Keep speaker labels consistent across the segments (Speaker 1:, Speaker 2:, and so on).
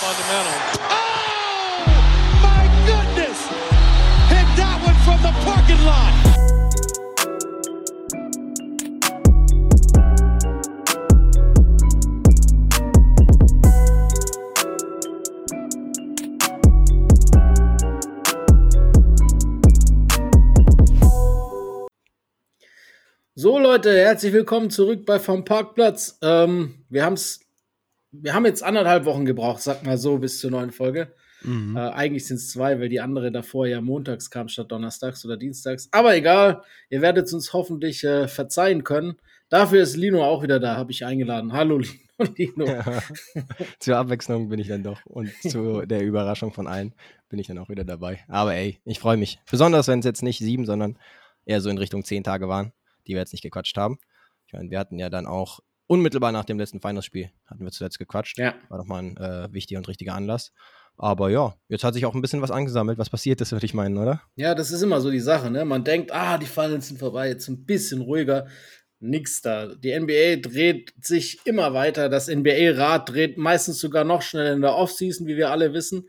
Speaker 1: fundamental. Oh, my goodness! Hit that one from the parking lot.
Speaker 2: So Leute, herzlich willkommen zurück bei vom Parkplatz. Ähm, wir haben's, wir haben jetzt anderthalb Wochen gebraucht, sag mal so, bis zur neuen Folge.
Speaker 3: Mhm.
Speaker 2: Äh, eigentlich sind es zwei, weil die andere davor ja montags kam statt donnerstags oder dienstags. Aber egal, ihr werdet es uns hoffentlich äh, verzeihen können. Dafür ist Lino auch wieder da, habe ich eingeladen. Hallo Lino. Lino.
Speaker 3: Ja. Zur Abwechslung bin ich dann doch und zu der Überraschung von allen bin ich dann auch wieder dabei. Aber ey, ich freue mich. Besonders, wenn es jetzt nicht sieben, sondern eher so in Richtung zehn Tage waren, die wir jetzt nicht gequatscht haben. Ich meine, wir hatten ja dann auch unmittelbar nach dem letzten Finals-Spiel hatten wir zuletzt gequatscht.
Speaker 2: Ja.
Speaker 3: War doch mal ein äh, wichtiger und richtiger Anlass. Aber ja, jetzt hat sich auch ein bisschen was angesammelt, was passiert ist, würde ich meinen, oder?
Speaker 2: Ja, das ist immer so die Sache, ne? Man denkt, ah, die Finals sind vorbei, jetzt ein bisschen ruhiger. Nix da. Die NBA dreht sich immer weiter. Das NBA-Rad dreht meistens sogar noch schneller in der Offseason, wie wir alle wissen.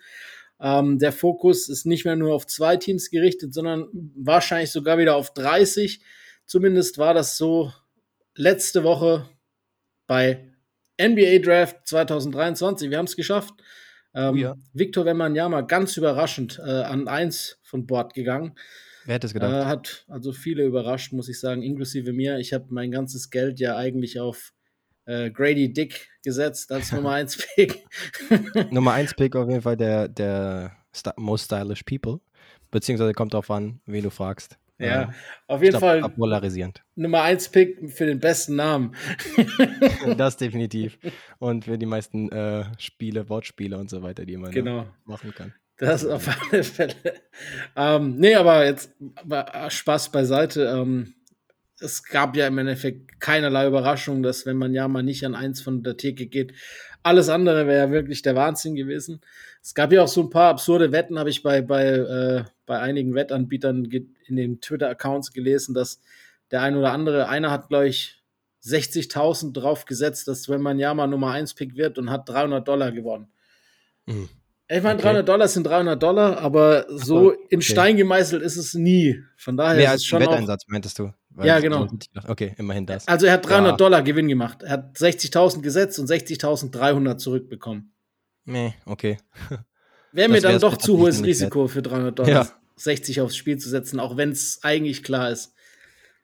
Speaker 2: Ähm, der Fokus ist nicht mehr nur auf zwei Teams gerichtet, sondern wahrscheinlich sogar wieder auf 30. Zumindest war das so letzte Woche bei NBA Draft 2023. Wir haben es geschafft. Ähm,
Speaker 3: Oh ja.
Speaker 2: Victor Wembanyama ganz überraschend äh, an 1 von Bord gegangen.
Speaker 3: Wer hätte es
Speaker 2: Äh,
Speaker 3: gedacht?
Speaker 2: hat also viele überrascht, muss ich sagen, inklusive mir. Ich habe mein ganzes Geld ja eigentlich auf äh, Grady Dick gesetzt als Nummer 1 Pick.
Speaker 3: Nummer 1 Pick auf jeden Fall der, der most stylish people. Beziehungsweise kommt drauf an, wen du fragst.
Speaker 2: Ja, auf jeden
Speaker 3: glaub,
Speaker 2: Fall
Speaker 3: polarisierend.
Speaker 2: Nummer 1 Pick für den besten Namen.
Speaker 3: Das definitiv. Und für die meisten äh, Spiele, Wortspiele und so weiter, die man
Speaker 2: Genau.
Speaker 3: machen kann.
Speaker 2: Das auf alle Fälle. Ähm, nee, aber jetzt Spaß beiseite. Ähm, es gab ja im Endeffekt keinerlei Überraschung, dass wenn man ja mal nicht an eins von der Theke geht, alles andere wäre ja wirklich der Wahnsinn gewesen. Es gab ja auch so ein paar absurde Wetten, habe ich bei, bei, äh, bei einigen Wettanbietern in den Twitter-Accounts gelesen, dass der ein oder andere, einer hat, glaube ich, 60.000 drauf gesetzt, dass wenn man ja mal Nummer 1 Pick wird und hat 300 Dollar gewonnen.
Speaker 3: Mhm.
Speaker 2: Ich meine,
Speaker 3: Okay.
Speaker 2: 300 Dollar sind 300 Dollar, aber so
Speaker 3: so,
Speaker 2: in
Speaker 3: okay.
Speaker 2: Stein gemeißelt ist es nie. Von daher
Speaker 3: Mehr
Speaker 2: ist
Speaker 3: als
Speaker 2: es
Speaker 3: ein
Speaker 2: schon auch,
Speaker 3: Wetteinsatz, meintest du?
Speaker 2: Ja, genau.
Speaker 3: Okay, immerhin das.
Speaker 2: Also er hat 300
Speaker 3: Ja.
Speaker 2: Dollar Gewinn gemacht. Er hat 60.000 gesetzt und 60.300 zurückbekommen.
Speaker 3: Nee, okay.
Speaker 2: Wäre mir dann doch zu hohes Risiko für 300 Dollar,
Speaker 3: Ja.
Speaker 2: 60 aufs Spiel zu setzen, auch wenn es eigentlich klar ist.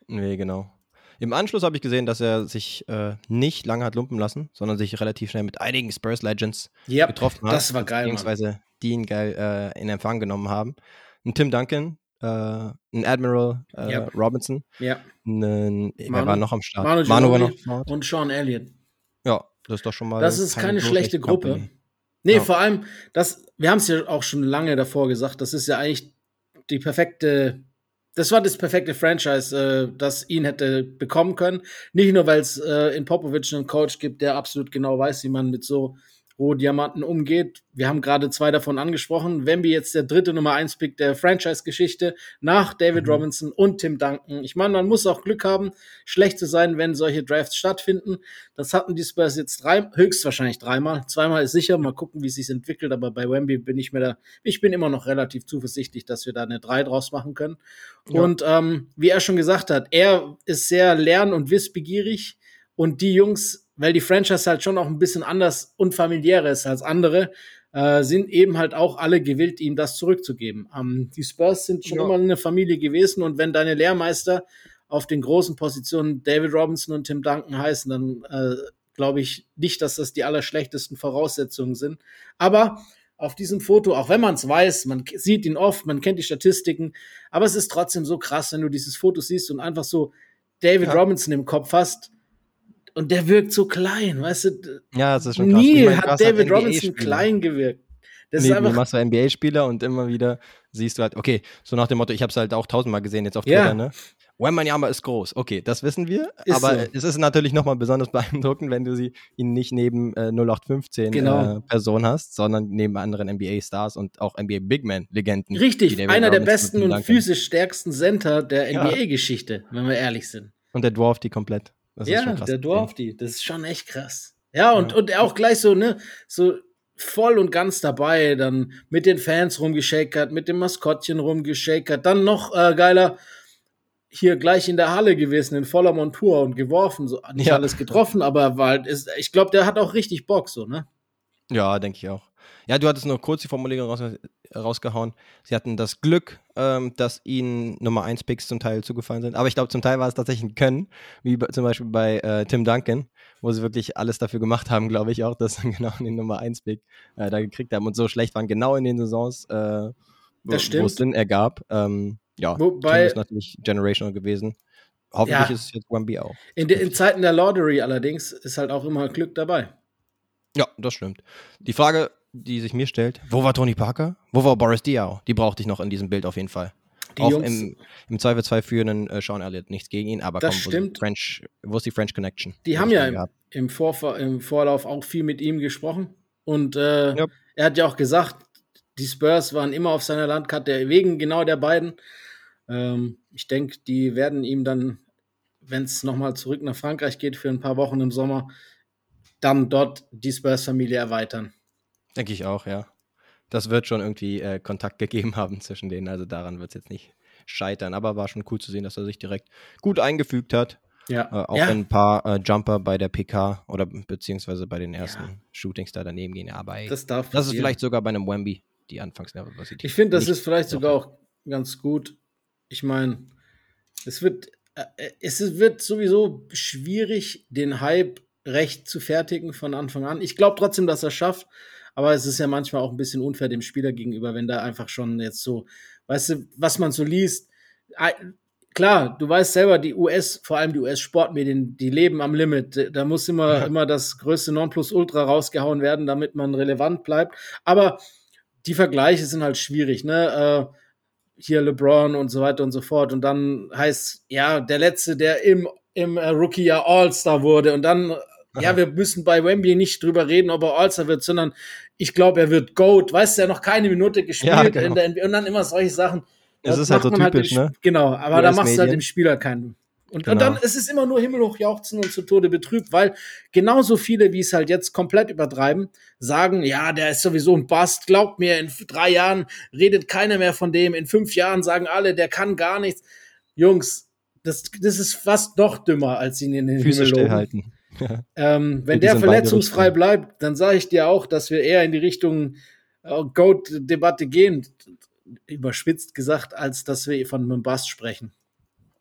Speaker 3: Nee, genau. Im Anschluss habe ich gesehen, dass er sich äh, nicht lange hat lumpen lassen, sondern sich relativ schnell mit einigen Spurs Legends
Speaker 2: Ja,
Speaker 3: getroffen hat.
Speaker 2: das war geil, Mann.
Speaker 3: Beziehungsweise die ihn geil äh, in Empfang genommen haben. Ein Tim Duncan, äh, ein Admiral äh,
Speaker 2: Ja.
Speaker 3: Robinson,
Speaker 2: Ja.
Speaker 3: ein, wer
Speaker 2: Manu-
Speaker 3: war noch am Start?
Speaker 2: Manu
Speaker 3: war
Speaker 2: Ginobili
Speaker 3: noch am Start.
Speaker 2: Und Sean Elliott.
Speaker 3: Ja, das ist doch schon mal.
Speaker 2: Das ist keine
Speaker 3: so
Speaker 2: schlechte Gruppe.
Speaker 3: Company.
Speaker 2: Nee,
Speaker 3: Ja.
Speaker 2: vor allem, das, wir haben es ja auch schon lange davor gesagt, das ist ja eigentlich die perfekte, das war das perfekte Franchise, äh, das ihn hätte bekommen können. Nicht nur, weil es äh, in Popovic einen Coach gibt, der absolut genau weiß, wie man mit so Rohdiamanten umgeht. Wir haben gerade zwei davon angesprochen. Wemby jetzt der dritte Nummer 1 Pick der Franchise-Geschichte nach David
Speaker 3: Mhm.
Speaker 2: Robinson und Tim Duncan. Ich meine, man muss auch Glück haben, schlecht zu sein, wenn solche Drafts stattfinden. Das hatten die Spurs jetzt drei, höchstwahrscheinlich dreimal. Zweimal ist sicher. Mal gucken, wie es sich entwickelt. Aber bei Wemby bin ich mir da, ich bin immer noch relativ zuversichtlich, dass wir da eine drei draus machen können.
Speaker 3: Ja.
Speaker 2: Und ähm, wie er schon gesagt hat, er ist sehr lern- und wissbegierig. Und die Jungs, weil die Franchise halt schon auch ein bisschen anders und familiärer ist als andere, äh, sind eben halt auch alle gewillt, ihm das zurückzugeben. Ähm, die Spurs sind schon
Speaker 3: Ja.
Speaker 2: immer eine Familie gewesen und wenn deine Lehrmeister auf den großen Positionen David Robinson und Tim Duncan heißen, dann äh, glaube ich nicht, dass das die allerschlechtesten Voraussetzungen sind. Aber auf diesem Foto, auch wenn man es weiß, man sieht ihn oft, man kennt die Statistiken, aber es ist trotzdem so krass, wenn du dieses Foto siehst und einfach so David
Speaker 3: Ja.
Speaker 2: Robinson im Kopf hast und der wirkt so klein, weißt du?
Speaker 3: Ja, das ist schon krass.
Speaker 2: Nie
Speaker 3: Ich meine, du
Speaker 2: hat
Speaker 3: halt
Speaker 2: David Robinson klein gewirkt. Das
Speaker 3: Nee,
Speaker 2: ist
Speaker 3: du
Speaker 2: einfach,
Speaker 3: machst du NBA-Spieler und immer wieder siehst du halt, okay, so nach dem Motto, ich habe es halt auch tausendmal gesehen jetzt auf
Speaker 2: Ja.
Speaker 3: Twitter, ne? Wembanyama ist groß, okay, das wissen wir,
Speaker 2: Ist
Speaker 3: aber
Speaker 2: so.
Speaker 3: es ist natürlich nochmal besonders beeindruckend, wenn du sie ihn nicht neben äh, 0815
Speaker 2: Genau.
Speaker 3: äh, Person hast, sondern neben anderen NBA-Stars und auch NBA-Bigman-Legenden.
Speaker 2: richtig, einer der besten und physisch stärksten Center der
Speaker 3: Ja.
Speaker 2: NBA-Geschichte, wenn wir ehrlich sind.
Speaker 3: Und der Dwarf die komplett. Das
Speaker 2: ja, der die, das ist schon echt krass. Ja, und,
Speaker 3: Ja.
Speaker 2: und auch gleich so, ne, so voll und ganz dabei, dann mit den Fans rumgeschakert, mit dem Maskottchen rumgeschakert, dann noch äh, geiler, hier gleich in der Halle gewesen, in voller Montur und geworfen, so nicht
Speaker 3: Ja.
Speaker 2: alles getroffen, aber war halt, ist, ich glaube, der hat auch richtig Bock, so, ne?
Speaker 3: Ja, denke ich auch. Ja, du hattest noch kurz die Formulierung raus, rausgehauen. Sie hatten das Glück, ähm, dass ihnen Nummer 1 Picks zum Teil zugefallen sind. Aber ich glaube, zum Teil war es tatsächlich ein Können, wie bei, zum Beispiel bei äh, Tim Duncan, wo sie wirklich alles dafür gemacht haben, glaube ich auch, dass sie genau den Nummer 1 Pick äh, da gekriegt haben und so schlecht waren, genau in den Saisons, äh, wo, es Sinn ergab. Ähm, ja,
Speaker 2: Wobei-
Speaker 3: Tim ist natürlich generational gewesen. Hoffentlich
Speaker 2: Ja.
Speaker 3: ist es jetzt Wemby auch.
Speaker 2: In, in Zeiten der Lottery allerdings ist halt auch immer Glück dabei.
Speaker 3: Ja, das stimmt. Die Frage, die sich mir stellt, wo war Tony Parker? Wo war Boris Diaw? Die brauchte ich noch in diesem Bild auf jeden Fall.
Speaker 2: Die
Speaker 3: auch
Speaker 2: Jungs-
Speaker 3: im, im Zweifelsfall für einen äh, Sean Elliott nichts gegen ihn, aber
Speaker 2: Das
Speaker 3: komm, wo,
Speaker 2: stimmt.
Speaker 3: Ist French, wo ist die French Connection?
Speaker 2: Die haben ja im, im, Vorver im Vorlauf auch viel mit ihm gesprochen. Und äh,
Speaker 3: Ja.
Speaker 2: er hat ja auch gesagt, die Spurs waren immer auf seiner Landkarte wegen genau der beiden. Ähm, ich denke, die werden ihm dann, wenn es nochmal zurück nach Frankreich geht für ein paar Wochen im Sommer, dann dort die Spurs-Familie erweitern.
Speaker 3: Denke ich auch, ja. Das wird schon irgendwie äh, Kontakt gegeben haben zwischen denen, also daran wird es jetzt nicht scheitern. Aber war schon cool zu sehen, dass er sich direkt gut eingefügt hat.
Speaker 2: Ja,
Speaker 3: Äh, auch
Speaker 2: ja.
Speaker 3: wenn ein paar äh, Jumper bei der PK oder beziehungsweise bei den ersten Shootings da daneben gehen. Ja, aber ey,
Speaker 2: das darf
Speaker 3: das ist vielleicht sogar bei einem Wemby die Anfangsnervosität.
Speaker 2: Ich finde, das ist vielleicht
Speaker 3: so
Speaker 2: sogar auch ganz gut. Ich meine, es wird, äh, es wird sowieso schwierig, den Hype recht zu fertigen von Anfang an. Ich glaube trotzdem, dass er es schafft, aber es ist ja manchmal auch ein bisschen unfair dem Spieler gegenüber, wenn da einfach schon jetzt so, weißt du, was man so liest. Klar, du weißt selber, die US, vor allem die US-Sportmedien, die leben am Limit. Da muss immer, immer das größte Nonplusultra rausgehauen werden, damit man relevant bleibt. Aber die Vergleiche sind halt schwierig, ne? Äh, hier LeBron und so weiter und so fort. Und dann heißt, ja, der Letzte, der im, im äh, Rookie-Jahr All-Star wurde. Und dann, äh, ja, wir müssen bei Wemby nicht drüber reden, ob er All-Star wird, sondern ich glaube, er wird GOAT. Weißt du, er hat noch keine Minute gespielt
Speaker 3: Ja, genau.
Speaker 2: in der NBA und dann immer solche Sachen.
Speaker 3: Es
Speaker 2: Da
Speaker 3: ist halt so
Speaker 2: macht man
Speaker 3: typisch,
Speaker 2: den,
Speaker 3: ne?
Speaker 2: Genau, aber da machst du halt dem Spieler keinen. Und,
Speaker 3: Genau.
Speaker 2: und dann ist es immer nur himmelhoch jauchzen und zu Tode betrübt, weil genauso viele, wie es halt jetzt komplett übertreiben, sagen, ja, der ist sowieso ein Bast, glaubt mir, in drei Jahren redet keiner mehr von dem, in fünf Jahren sagen alle, der kann gar nichts. Jungs, das, das ist fast noch dümmer, als ihn in den
Speaker 3: Füße
Speaker 2: Himmel loben. Ähm, wenn der verletzungsfrei bleibt, dann sage ich dir auch, dass wir eher in die Richtung äh, Goat-Debatte gehen, überspitzt gesagt, als dass wir von einem Bast sprechen.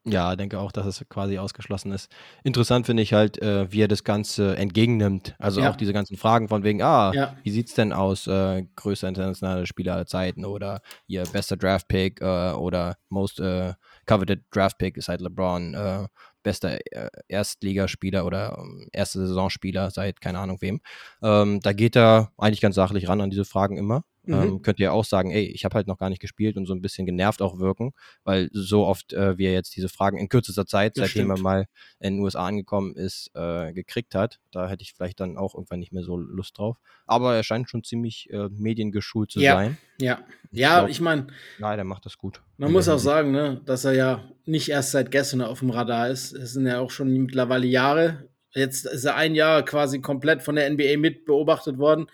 Speaker 3: Ja, denke auch, dass es quasi ausgeschlossen ist. Interessant finde ich halt, äh, wie er das Ganze entgegennimmt. Also
Speaker 2: Ja.
Speaker 3: auch diese ganzen Fragen von wegen, ah,
Speaker 2: Ja.
Speaker 3: wie sieht's denn aus, äh, größter internationaler Spieler aller Zeiten oder ihr bester Draftpick äh, oder most äh, coveted Draftpick ist halt LeBron, äh, bester äh, Erstligaspieler oder ähm, erste Saisonspieler seit keine Ahnung wem. Ähm, da geht er eigentlich ganz sachlich ran an diese Fragen immer.
Speaker 2: Mhm.
Speaker 3: Ähm, könnt ihr auch sagen, ey, ich habe halt noch gar nicht gespielt und so ein bisschen genervt auch wirken, weil so oft äh, wie er jetzt diese Fragen in kürzester Zeit,
Speaker 2: Das
Speaker 3: seitdem er
Speaker 2: stimmt.
Speaker 3: mal in den USA angekommen ist, äh, gekriegt hat. Da hätte ich vielleicht dann auch irgendwann nicht mehr so Lust drauf. Aber er scheint schon ziemlich äh, mediengeschult zu
Speaker 2: Ja.
Speaker 3: sein.
Speaker 2: Ja, ja,
Speaker 3: glaub-
Speaker 2: ich meine,
Speaker 3: Ja, der macht das gut.
Speaker 2: man muss auch sagen, ne, dass er ja nicht erst seit gestern auf dem Radar ist. Es sind ja auch schon mittlerweile Jahre. Jetzt ist er ein Jahr quasi komplett von der NBA mit beobachtet worden.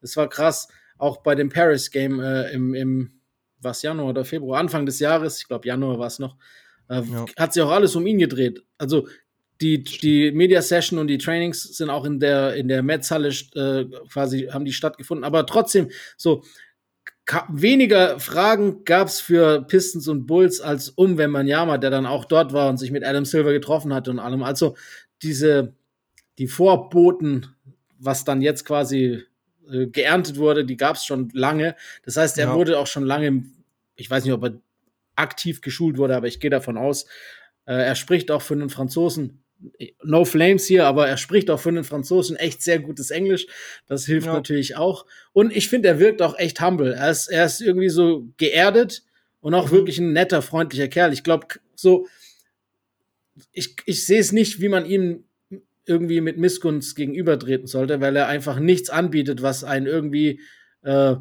Speaker 2: Das war krass. Auch bei dem Paris Game äh, im, im was Januar oder Februar, Anfang des Jahres, ich glaube Januar war es noch, äh,
Speaker 3: Ja.
Speaker 2: hat sich auch alles um ihn gedreht. Also die, die Media Session und die Trainings sind auch in der in der Metzhalle äh, quasi haben die stattgefunden, aber trotzdem so weniger Fragen gab es für Pistons und Bulls als um Wembanyama, der dann auch dort war und sich mit Adam Silver getroffen hatte und allem. Also diese die Vorboten, was dann jetzt quasi äh, geerntet wurde, die gab es schon lange. Das heißt, er
Speaker 3: Ja.
Speaker 2: wurde auch schon lange, ich weiß nicht, ob er aktiv geschult wurde, aber ich gehe davon aus. Äh, er spricht auch für einen Franzosen. No Flames hier, aber er spricht auch für einen Franzosen echt sehr gutes Englisch. Das hilft
Speaker 3: Ja.
Speaker 2: natürlich auch. Und ich finde, er wirkt auch echt humble. Er ist, er ist irgendwie so geerdet und auch
Speaker 3: Mhm.
Speaker 2: wirklich ein netter, freundlicher Kerl. Ich glaube, so, ich, ich sehe es nicht, wie man ihm irgendwie mit Missgunst gegenübertreten sollte, weil er einfach nichts anbietet, was einen irgendwie äh,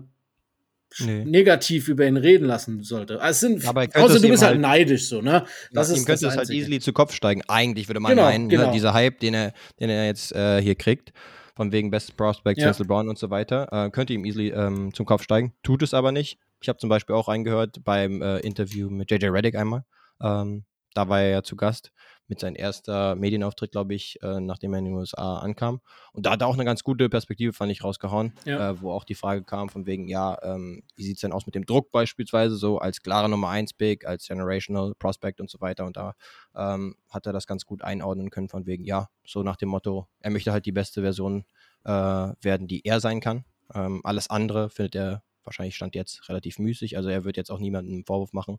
Speaker 3: Nee.
Speaker 2: negativ über ihn reden lassen sollte. Also sind,
Speaker 3: Aber er könnte
Speaker 2: außer du
Speaker 3: ihm
Speaker 2: bist halt
Speaker 3: halt-
Speaker 2: neidisch, so, ne? Das
Speaker 3: ihm
Speaker 2: ist
Speaker 3: könnte
Speaker 2: das
Speaker 3: es halt easily zu Kopf steigen. Eigentlich würde man
Speaker 2: Genau,
Speaker 3: meinen,
Speaker 2: genau.
Speaker 3: ne, dieser Hype, den er, den er jetzt äh, hier kriegt. von wegen Best Prospect,
Speaker 2: Ja.
Speaker 3: Cecil Brown und so weiter. Äh, könnte ihm easily ähm, zum Kopf steigen, tut es aber nicht. Ich habe zum Beispiel auch reingehört beim äh, Interview mit JJ Reddick einmal. Ähm, da war er ja zu Gast mit seinem ersten Medienauftritt, glaube ich, äh, nachdem er in den USA ankam. Und da hat er auch eine ganz gute Perspektive, fand ich, rausgehauen,
Speaker 2: Ja.
Speaker 3: äh, wo auch die Frage kam von wegen, ja, ähm, wie sieht es denn aus mit dem Druck beispielsweise, so als klare Nummer 1 Pick, als Generational Prospect und so weiter. Und da ähm, hat er das ganz gut einordnen können von wegen, ja, so nach dem Motto, er möchte halt die beste Version äh, werden, die er sein kann. Ähm, alles andere findet er wahrscheinlich stand jetzt relativ müßig. Also er wird jetzt auch niemandem einen Vorwurf machen,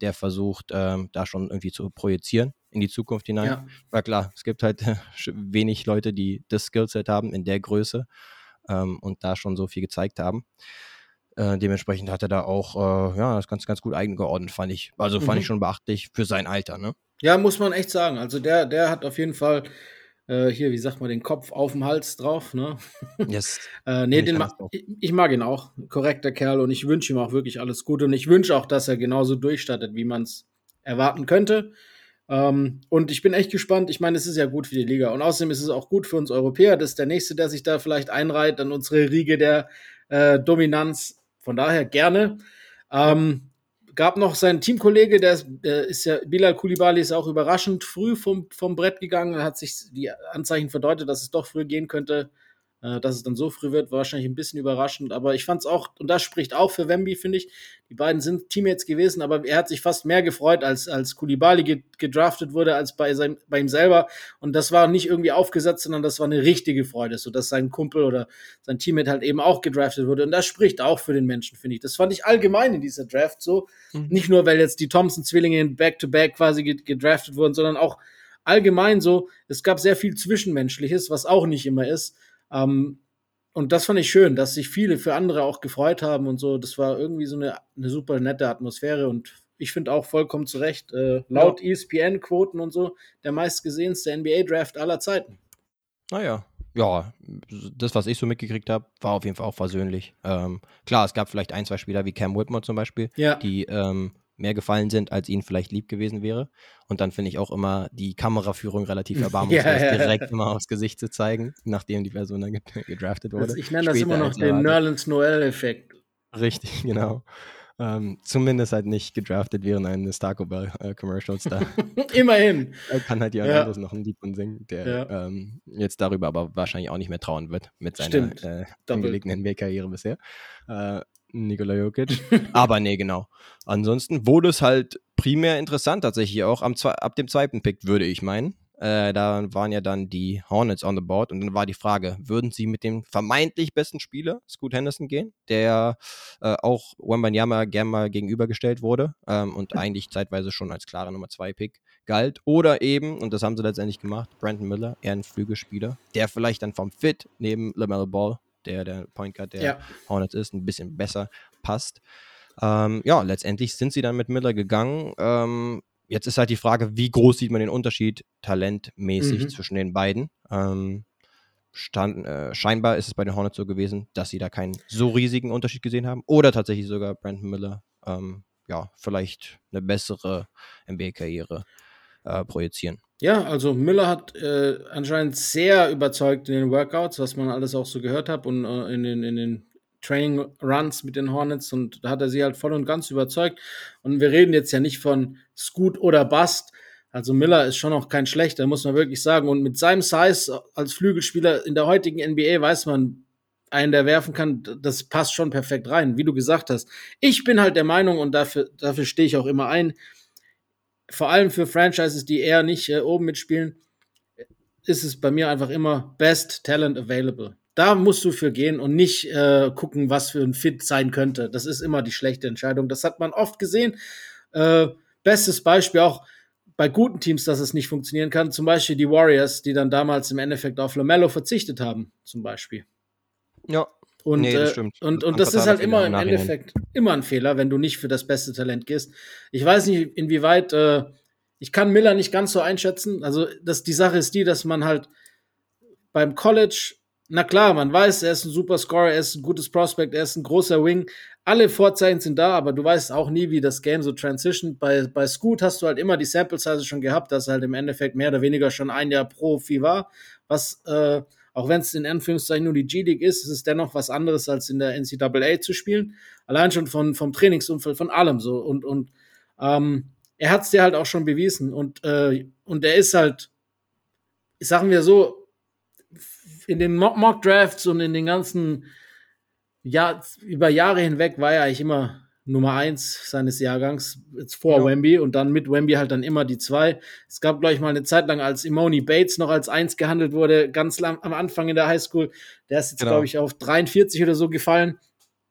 Speaker 3: der versucht, ähm, da schon irgendwie zu projizieren in die Zukunft hinein.
Speaker 2: Ja.
Speaker 3: Weil klar, es gibt halt wenig Leute, die das Skillset haben in der Größe ähm, und da schon so viel gezeigt haben. Äh, dementsprechend hat er da auch äh, ja, das ganz, ganz gut eingeordnet, fand ich. Also fand
Speaker 2: Mhm.
Speaker 3: ich schon beachtlich für sein Alter, ne?
Speaker 2: Ja, muss man echt sagen. Also der, der hat auf jeden Fall äh, hier, wie sagt man, den Kopf auf dem Hals drauf. Ne?
Speaker 3: Yes.
Speaker 2: Äh, nee,
Speaker 3: Ich
Speaker 2: den ma ich, ich mag ihn auch. Korrekter Kerl und ich wünsche ihm auch wirklich alles Gute. Und ich wünsche auch, dass er genauso durchstattet, wie man es erwarten könnte. Ähm, und ich bin echt gespannt. Ich meine, es ist ja gut für die Liga. Und außerdem ist es auch gut für uns Europäer. Das ist der Nächste, der sich da vielleicht einreiht an unsere Riege der äh, Dominanz. Von daher gerne. Ähm, gab noch seinen Teamkollege, der ist, der ist ja, Bilal Koulibaly ist auch überraschend früh vom, vom Brett gegangen. Hat sich die Anzeichen verdeutet, dass es doch früh gehen könnte. Äh, dass es dann so früh wird, war wahrscheinlich ein bisschen überraschend. Aber ich fand es auch, und das spricht auch für Wemby, finde ich. Die beiden sind Teammates gewesen, aber er hat sich fast mehr gefreut, als, als Koulibaly ge- gedraftet wurde, als bei, seinem, bei ihm selber. Und das war nicht irgendwie aufgesetzt, sondern das war eine richtige Freude, sodass sein Kumpel oder sein Teammate halt eben auch gedraftet wurde. Und das spricht auch für den Menschen, finde ich. Das fand ich allgemein in dieser Draft so.
Speaker 3: Mhm.
Speaker 2: Nicht nur, weil jetzt die Thompson-Zwillinge in Back-to-Back quasi ge- gedraftet wurden, sondern auch allgemein so. Es gab sehr viel Zwischenmenschliches, was auch nicht immer ist. Ähm, und das fand ich schön, dass sich viele für andere auch gefreut haben und so. Das war irgendwie so eine, eine super nette Atmosphäre und ich finde auch vollkommen zu Recht, äh, laut ESPN-Quoten und so, der meistgesehenste NBA-Draft aller Zeiten.
Speaker 3: Naja, ja, das, was ich so mitgekriegt habe, war auf jeden Fall auch versöhnlich. Ähm, klar, es gab vielleicht ein, zwei Spieler wie Cam Whitmore zum Beispiel,
Speaker 2: Ja.
Speaker 3: die ähm, mehr gefallen sind, als ihnen vielleicht lieb gewesen wäre. Und dann finde ich auch immer die Kameraführung relativ erbarmungslos,
Speaker 2: ja.
Speaker 3: direkt immer aufs Gesicht zu zeigen, nachdem die Person dann ge- gedraftet wurde.
Speaker 2: Also ich nenne das
Speaker 3: Später
Speaker 2: immer noch den. Nerlens Noel-Effekt.
Speaker 3: Richtig, genau. Ähm, zumindest halt nicht gedraftet während eines Taco Bell äh, Commercials. Da
Speaker 2: Immerhin.
Speaker 3: da kann halt jemand
Speaker 2: Ja.
Speaker 3: anderes noch ein Lied von singen, der
Speaker 2: Ja.
Speaker 3: ähm, jetzt darüber aber wahrscheinlich auch nicht mehr trauen wird mit seiner äh, angelegten NBA-Karriere bisher. Äh, Nikola Jokic. aber nee, genau. Ansonsten wurde es halt primär interessant tatsächlich auch am, ab dem zweiten Pick, würde ich meinen. Äh, da waren ja dann die Hornets on the board und dann war die Frage, würden sie mit dem vermeintlich besten Spieler, Scoot Henderson, gehen, der äh, auch Wembanyama gern mal gegenübergestellt wurde ähm, und eigentlich zeitweise schon als klarer Nummer 2 Pick galt. Oder eben, und das haben sie letztendlich gemacht, Brandon Miller, eher ein Flügelspieler, der vielleicht dann vom Fit neben LaMelo Ball, der der Point Guard der
Speaker 2: Ja.
Speaker 3: Hornets ist, ein bisschen besser passt. Ähm, ja, letztendlich sind sie dann mit Miller gegangen. Ähm, jetzt ist halt die Frage, wie groß sieht man den Unterschied talentmäßig
Speaker 2: Mhm.
Speaker 3: zwischen den beiden? Ähm, stand, äh, scheinbar ist es bei den Hornets so gewesen, dass sie da keinen so riesigen Unterschied gesehen haben. Oder tatsächlich sogar Brandon Miller, ähm, ja, vielleicht eine bessere NBA-Karriere äh, projizieren.
Speaker 2: Ja, also Müller hat äh, anscheinend sehr überzeugt in den Workouts, was man alles auch so gehört hat und äh, in den, in den Training Runs mit den Hornets und da hat er sie halt voll und ganz überzeugt. Und wir reden jetzt ja nicht von Scoot oder Bust. Also Miller ist schon noch kein schlechter, muss man wirklich sagen. Und mit seinem Size als Flügelspieler in der heutigen NBA weiß man, einen, der werfen kann, das passt schon perfekt rein, wie du gesagt hast. Ich bin halt der Meinung, und dafür, dafür stehe ich auch immer ein, vor allem für Franchises, die eher nicht äh, oben mitspielen, ist es bei mir einfach immer Best Talent Available. Da musst du für gehen und nicht äh, gucken, was für ein Fit sein könnte. Das ist immer die schlechte Entscheidung. Das hat man oft gesehen. Äh, bestes Beispiel auch bei guten Teams, dass es nicht funktionieren kann. Zum Beispiel die Warriors, die dann damals im Endeffekt auf LaMelo verzichtet haben, zum Beispiel.
Speaker 3: Ja,
Speaker 2: Und,
Speaker 3: Nee, das
Speaker 2: äh,
Speaker 3: stimmt.
Speaker 2: und, und das ist halt immer
Speaker 3: im.
Speaker 2: Endeffekt immer ein Fehler, wenn du nicht für das beste Talent gehst. Ich weiß nicht, inwieweit, äh, ich kann Miller nicht ganz so einschätzen. Also, das, die Sache ist die, dass man halt beim College, na klar, man weiß, er ist ein super Scorer, er ist ein gutes Prospect, er ist ein großer Wing. Alle Vorzeichen sind da, aber du weißt auch nie, wie das Game so transition. Bei, bei Scoot hast du halt immer die Sample Size schon gehabt, dass er halt im Endeffekt mehr oder weniger schon ein Jahr Profi war, was äh, Auch wenn es in Anführungszeichen nur die G-League ist, ist es dennoch was anderes, als in der NCAA zu spielen. Allein schon von, vom Trainingsumfeld, von allem so. Und, und ähm, er hat es dir halt auch schon bewiesen. Und, äh, und er ist halt, sagen wir so, in den Mock-Drafts und in den ganzen ja, über Jahre hinweg war er eigentlich immer Nummer eins seines Jahrgangs, jetzt vor ja. Wemby und dann mit Wemby halt dann immer die zwei. Es gab, glaube ich, mal eine Zeit lang, als Imoni Bates noch als eins gehandelt wurde, ganz lang am Anfang in der Highschool. Der ist jetzt, genau. glaube ich, auf 43 oder so gefallen.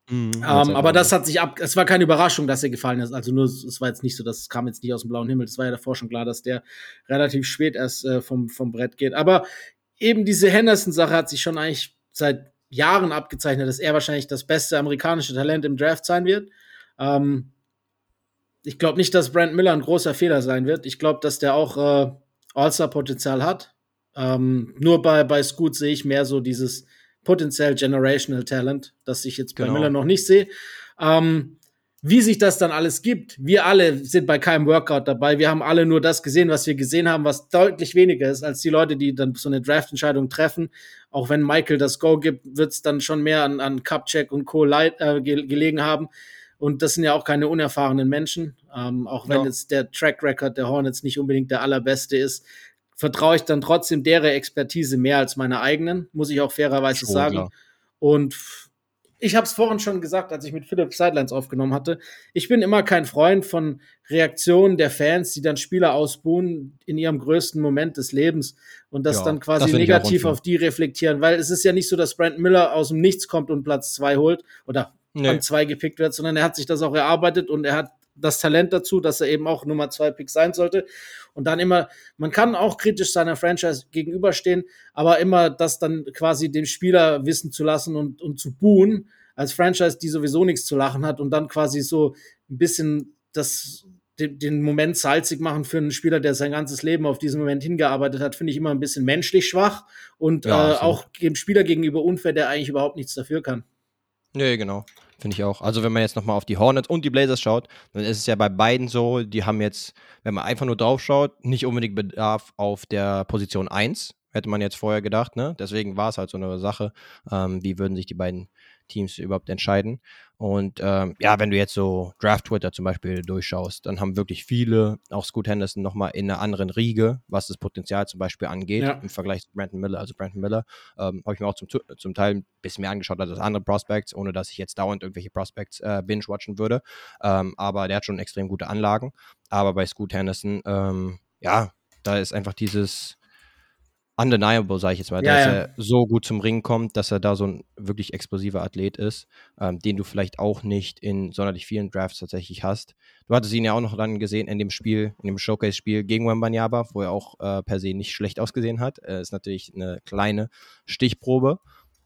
Speaker 2: Mhm, ähm, aber das hat sich ab, es war keine Überraschung, dass er gefallen ist. Also nur, es war jetzt nicht so, das kam jetzt nicht aus dem blauen Himmel. Es war ja davor schon klar, dass der relativ spät erst äh, vom, vom Brett geht. Aber eben diese Henderson-Sache hat sich schon eigentlich seit Jahren abgezeichnet, dass er wahrscheinlich das beste amerikanische Talent im Draft sein wird. Ähm, ich glaube nicht, dass Brent Miller ein großer Fehler sein wird. Ich glaube, dass der auch äh, All-Star-Potenzial hat. Ähm, nur bei, bei Scoot sehe ich mehr so dieses potenziell Generational Talent, das ich jetzt bei genau. Miller noch nicht sehe. Ähm, wie sich das dann alles gibt. Wir alle sind bei keinem Workout dabei. Wir haben alle nur das gesehen, was wir gesehen haben, was deutlich weniger ist als die Leute, die dann so eine Draft-Entscheidung treffen. Auch wenn Michael das Go gibt, wird es dann schon mehr an, an Cupcheck und Co. Leid, äh, gelegen haben. Und das sind ja auch keine unerfahrenen Menschen. Ähm, auch wenn ja. jetzt der Track Record der Hornets nicht unbedingt der allerbeste ist, vertraue ich dann trotzdem deren Expertise mehr als meiner eigenen, muss ich auch fairerweise Schon, sagen. Klar. Und ich habe es vorhin schon gesagt, als ich mit Philipp Sidelines aufgenommen hatte. Ich bin immer kein Freund von Reaktionen der Fans, die dann Spieler ausbuhen in ihrem größten Moment des Lebens und das ja, dann quasi das negativ auf die reflektieren, weil es ist ja nicht so, dass Brandon Miller aus dem Nichts kommt und Platz zwei holt oder nee. an zwei gepickt wird, sondern er hat sich das auch erarbeitet und er hat das Talent dazu, dass er eben auch Nummer zwei Pick sein sollte. Und dann immer, man kann auch kritisch seiner Franchise gegenüberstehen, aber immer das dann quasi dem Spieler wissen zu lassen und, und zu buhen, als Franchise, die sowieso nichts zu lachen hat und dann quasi so ein bisschen das, den, den Moment salzig machen für einen Spieler, der sein ganzes Leben auf diesen Moment hingearbeitet hat, finde ich immer ein bisschen menschlich schwach und ja, äh, auch dem Spieler gegenüber unfair, der eigentlich überhaupt nichts dafür kann.
Speaker 3: Nee, genau. Finde ich auch. Also, wenn man jetzt nochmal auf die Hornets und die Blazers schaut, dann ist es ja bei beiden so, die haben jetzt, wenn man einfach nur drauf schaut, nicht unbedingt Bedarf auf der Position 1. Hätte man jetzt vorher gedacht, ne? Deswegen war es halt so eine Sache. Ähm, wie würden sich die beiden Teams überhaupt entscheiden. Und ähm, ja, wenn du jetzt so Draft Twitter zum Beispiel durchschaust, dann haben wirklich viele, auch Scoot Henderson, nochmal in einer anderen Riege, was das Potenzial zum Beispiel angeht, ja. im Vergleich zu Brandon Miller. Also Brandon Miller ähm, habe ich mir auch zum, zum Teil ein bisschen mehr angeschaut als andere Prospects, ohne dass ich jetzt dauernd irgendwelche Prospects äh, binge-watchen würde. Ähm, aber der hat schon extrem gute Anlagen. Aber bei Scoot Henderson, ähm, ja, da ist einfach dieses undeniable, sage ich jetzt mal, ja, dass ja. er so gut zum Ring kommt, dass er da so ein wirklich explosiver Athlet ist, ähm, den du vielleicht auch nicht in sonderlich vielen Drafts tatsächlich hast. Du hattest ihn ja auch noch dann gesehen in dem Spiel, in dem Showcase-Spiel gegen Wembanyama, wo er auch äh, per se nicht schlecht ausgesehen hat. Äh, ist natürlich eine kleine Stichprobe,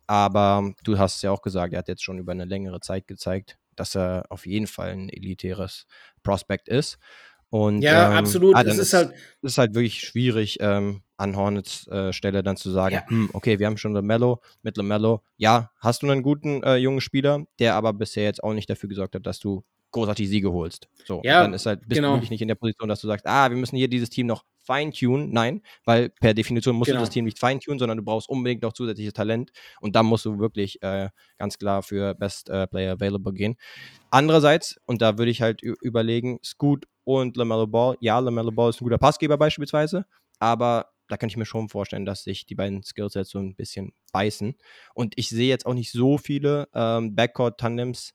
Speaker 3: aber du hast es ja auch gesagt, er hat jetzt schon über eine längere Zeit gezeigt, dass er auf jeden Fall ein elitäres Prospect ist. Und,
Speaker 2: ja, ähm, absolut. Ah, das ist, halt,
Speaker 3: ist halt wirklich schwierig, ähm, an Hornets äh, Stelle dann zu sagen, ja. hm, okay, wir haben schon LaMelo mit LaMelo. Ja, hast du einen guten äh, jungen Spieler, der aber bisher jetzt auch nicht dafür gesorgt hat, dass du großartig Siege holst. So, ja, dann ist halt, bist genau. du wirklich nicht in der Position, dass du sagst, ah, wir müssen hier dieses Team noch feintunen. Nein, weil per Definition musst genau. du das Team nicht feintunen, sondern du brauchst unbedingt noch zusätzliches Talent und dann musst du wirklich äh, ganz klar für Best äh, Player Available gehen. Andererseits, und da würde ich halt überlegen, Scoot und LaMelo Ball, ja, LaMelo Ball ist ein guter Passgeber beispielsweise, aber da kann ich mir schon vorstellen, dass sich die beiden Skillsets so ein bisschen beißen. Und ich sehe jetzt auch nicht so viele ähm, Backcourt-Tandems,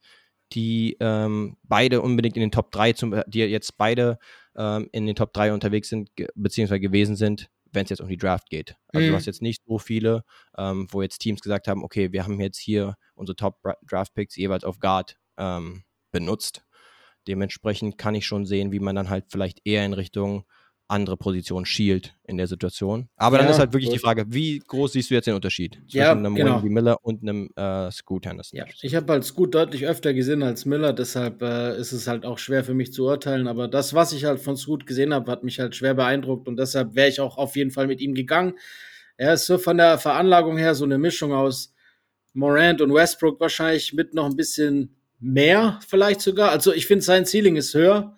Speaker 3: die ähm, beide unbedingt in den Top 3, zum, die jetzt beide ähm, in den Top 3 unterwegs sind, beziehungsweise gewesen sind, wenn es jetzt um die Draft geht. Also mhm. du hast jetzt nicht so viele, ähm, wo jetzt Teams gesagt haben, okay, wir haben jetzt hier unsere Top Draft Picks jeweils auf Guard ähm, benutzt. Dementsprechend kann ich schon sehen, wie man dann halt vielleicht eher in Richtung andere Position schielt in der Situation. Aber ja, dann ist halt wirklich gut. die Frage, wie groß siehst du jetzt den Unterschied zwischen ja, einem genau. Wendy Miller und einem äh, Scoot Henderson?
Speaker 2: Ja, ich habe halt Scoot deutlich öfter gesehen als Miller, deshalb äh, ist es halt auch schwer für mich zu urteilen. Aber das, was ich halt von Scoot gesehen habe, hat mich halt schwer beeindruckt und deshalb wäre ich auch auf jeden Fall mit ihm gegangen. Er ist so von der Veranlagung her so eine Mischung aus Morant und Westbrook wahrscheinlich mit noch ein bisschen mehr vielleicht sogar. Also ich finde, sein Ceiling ist höher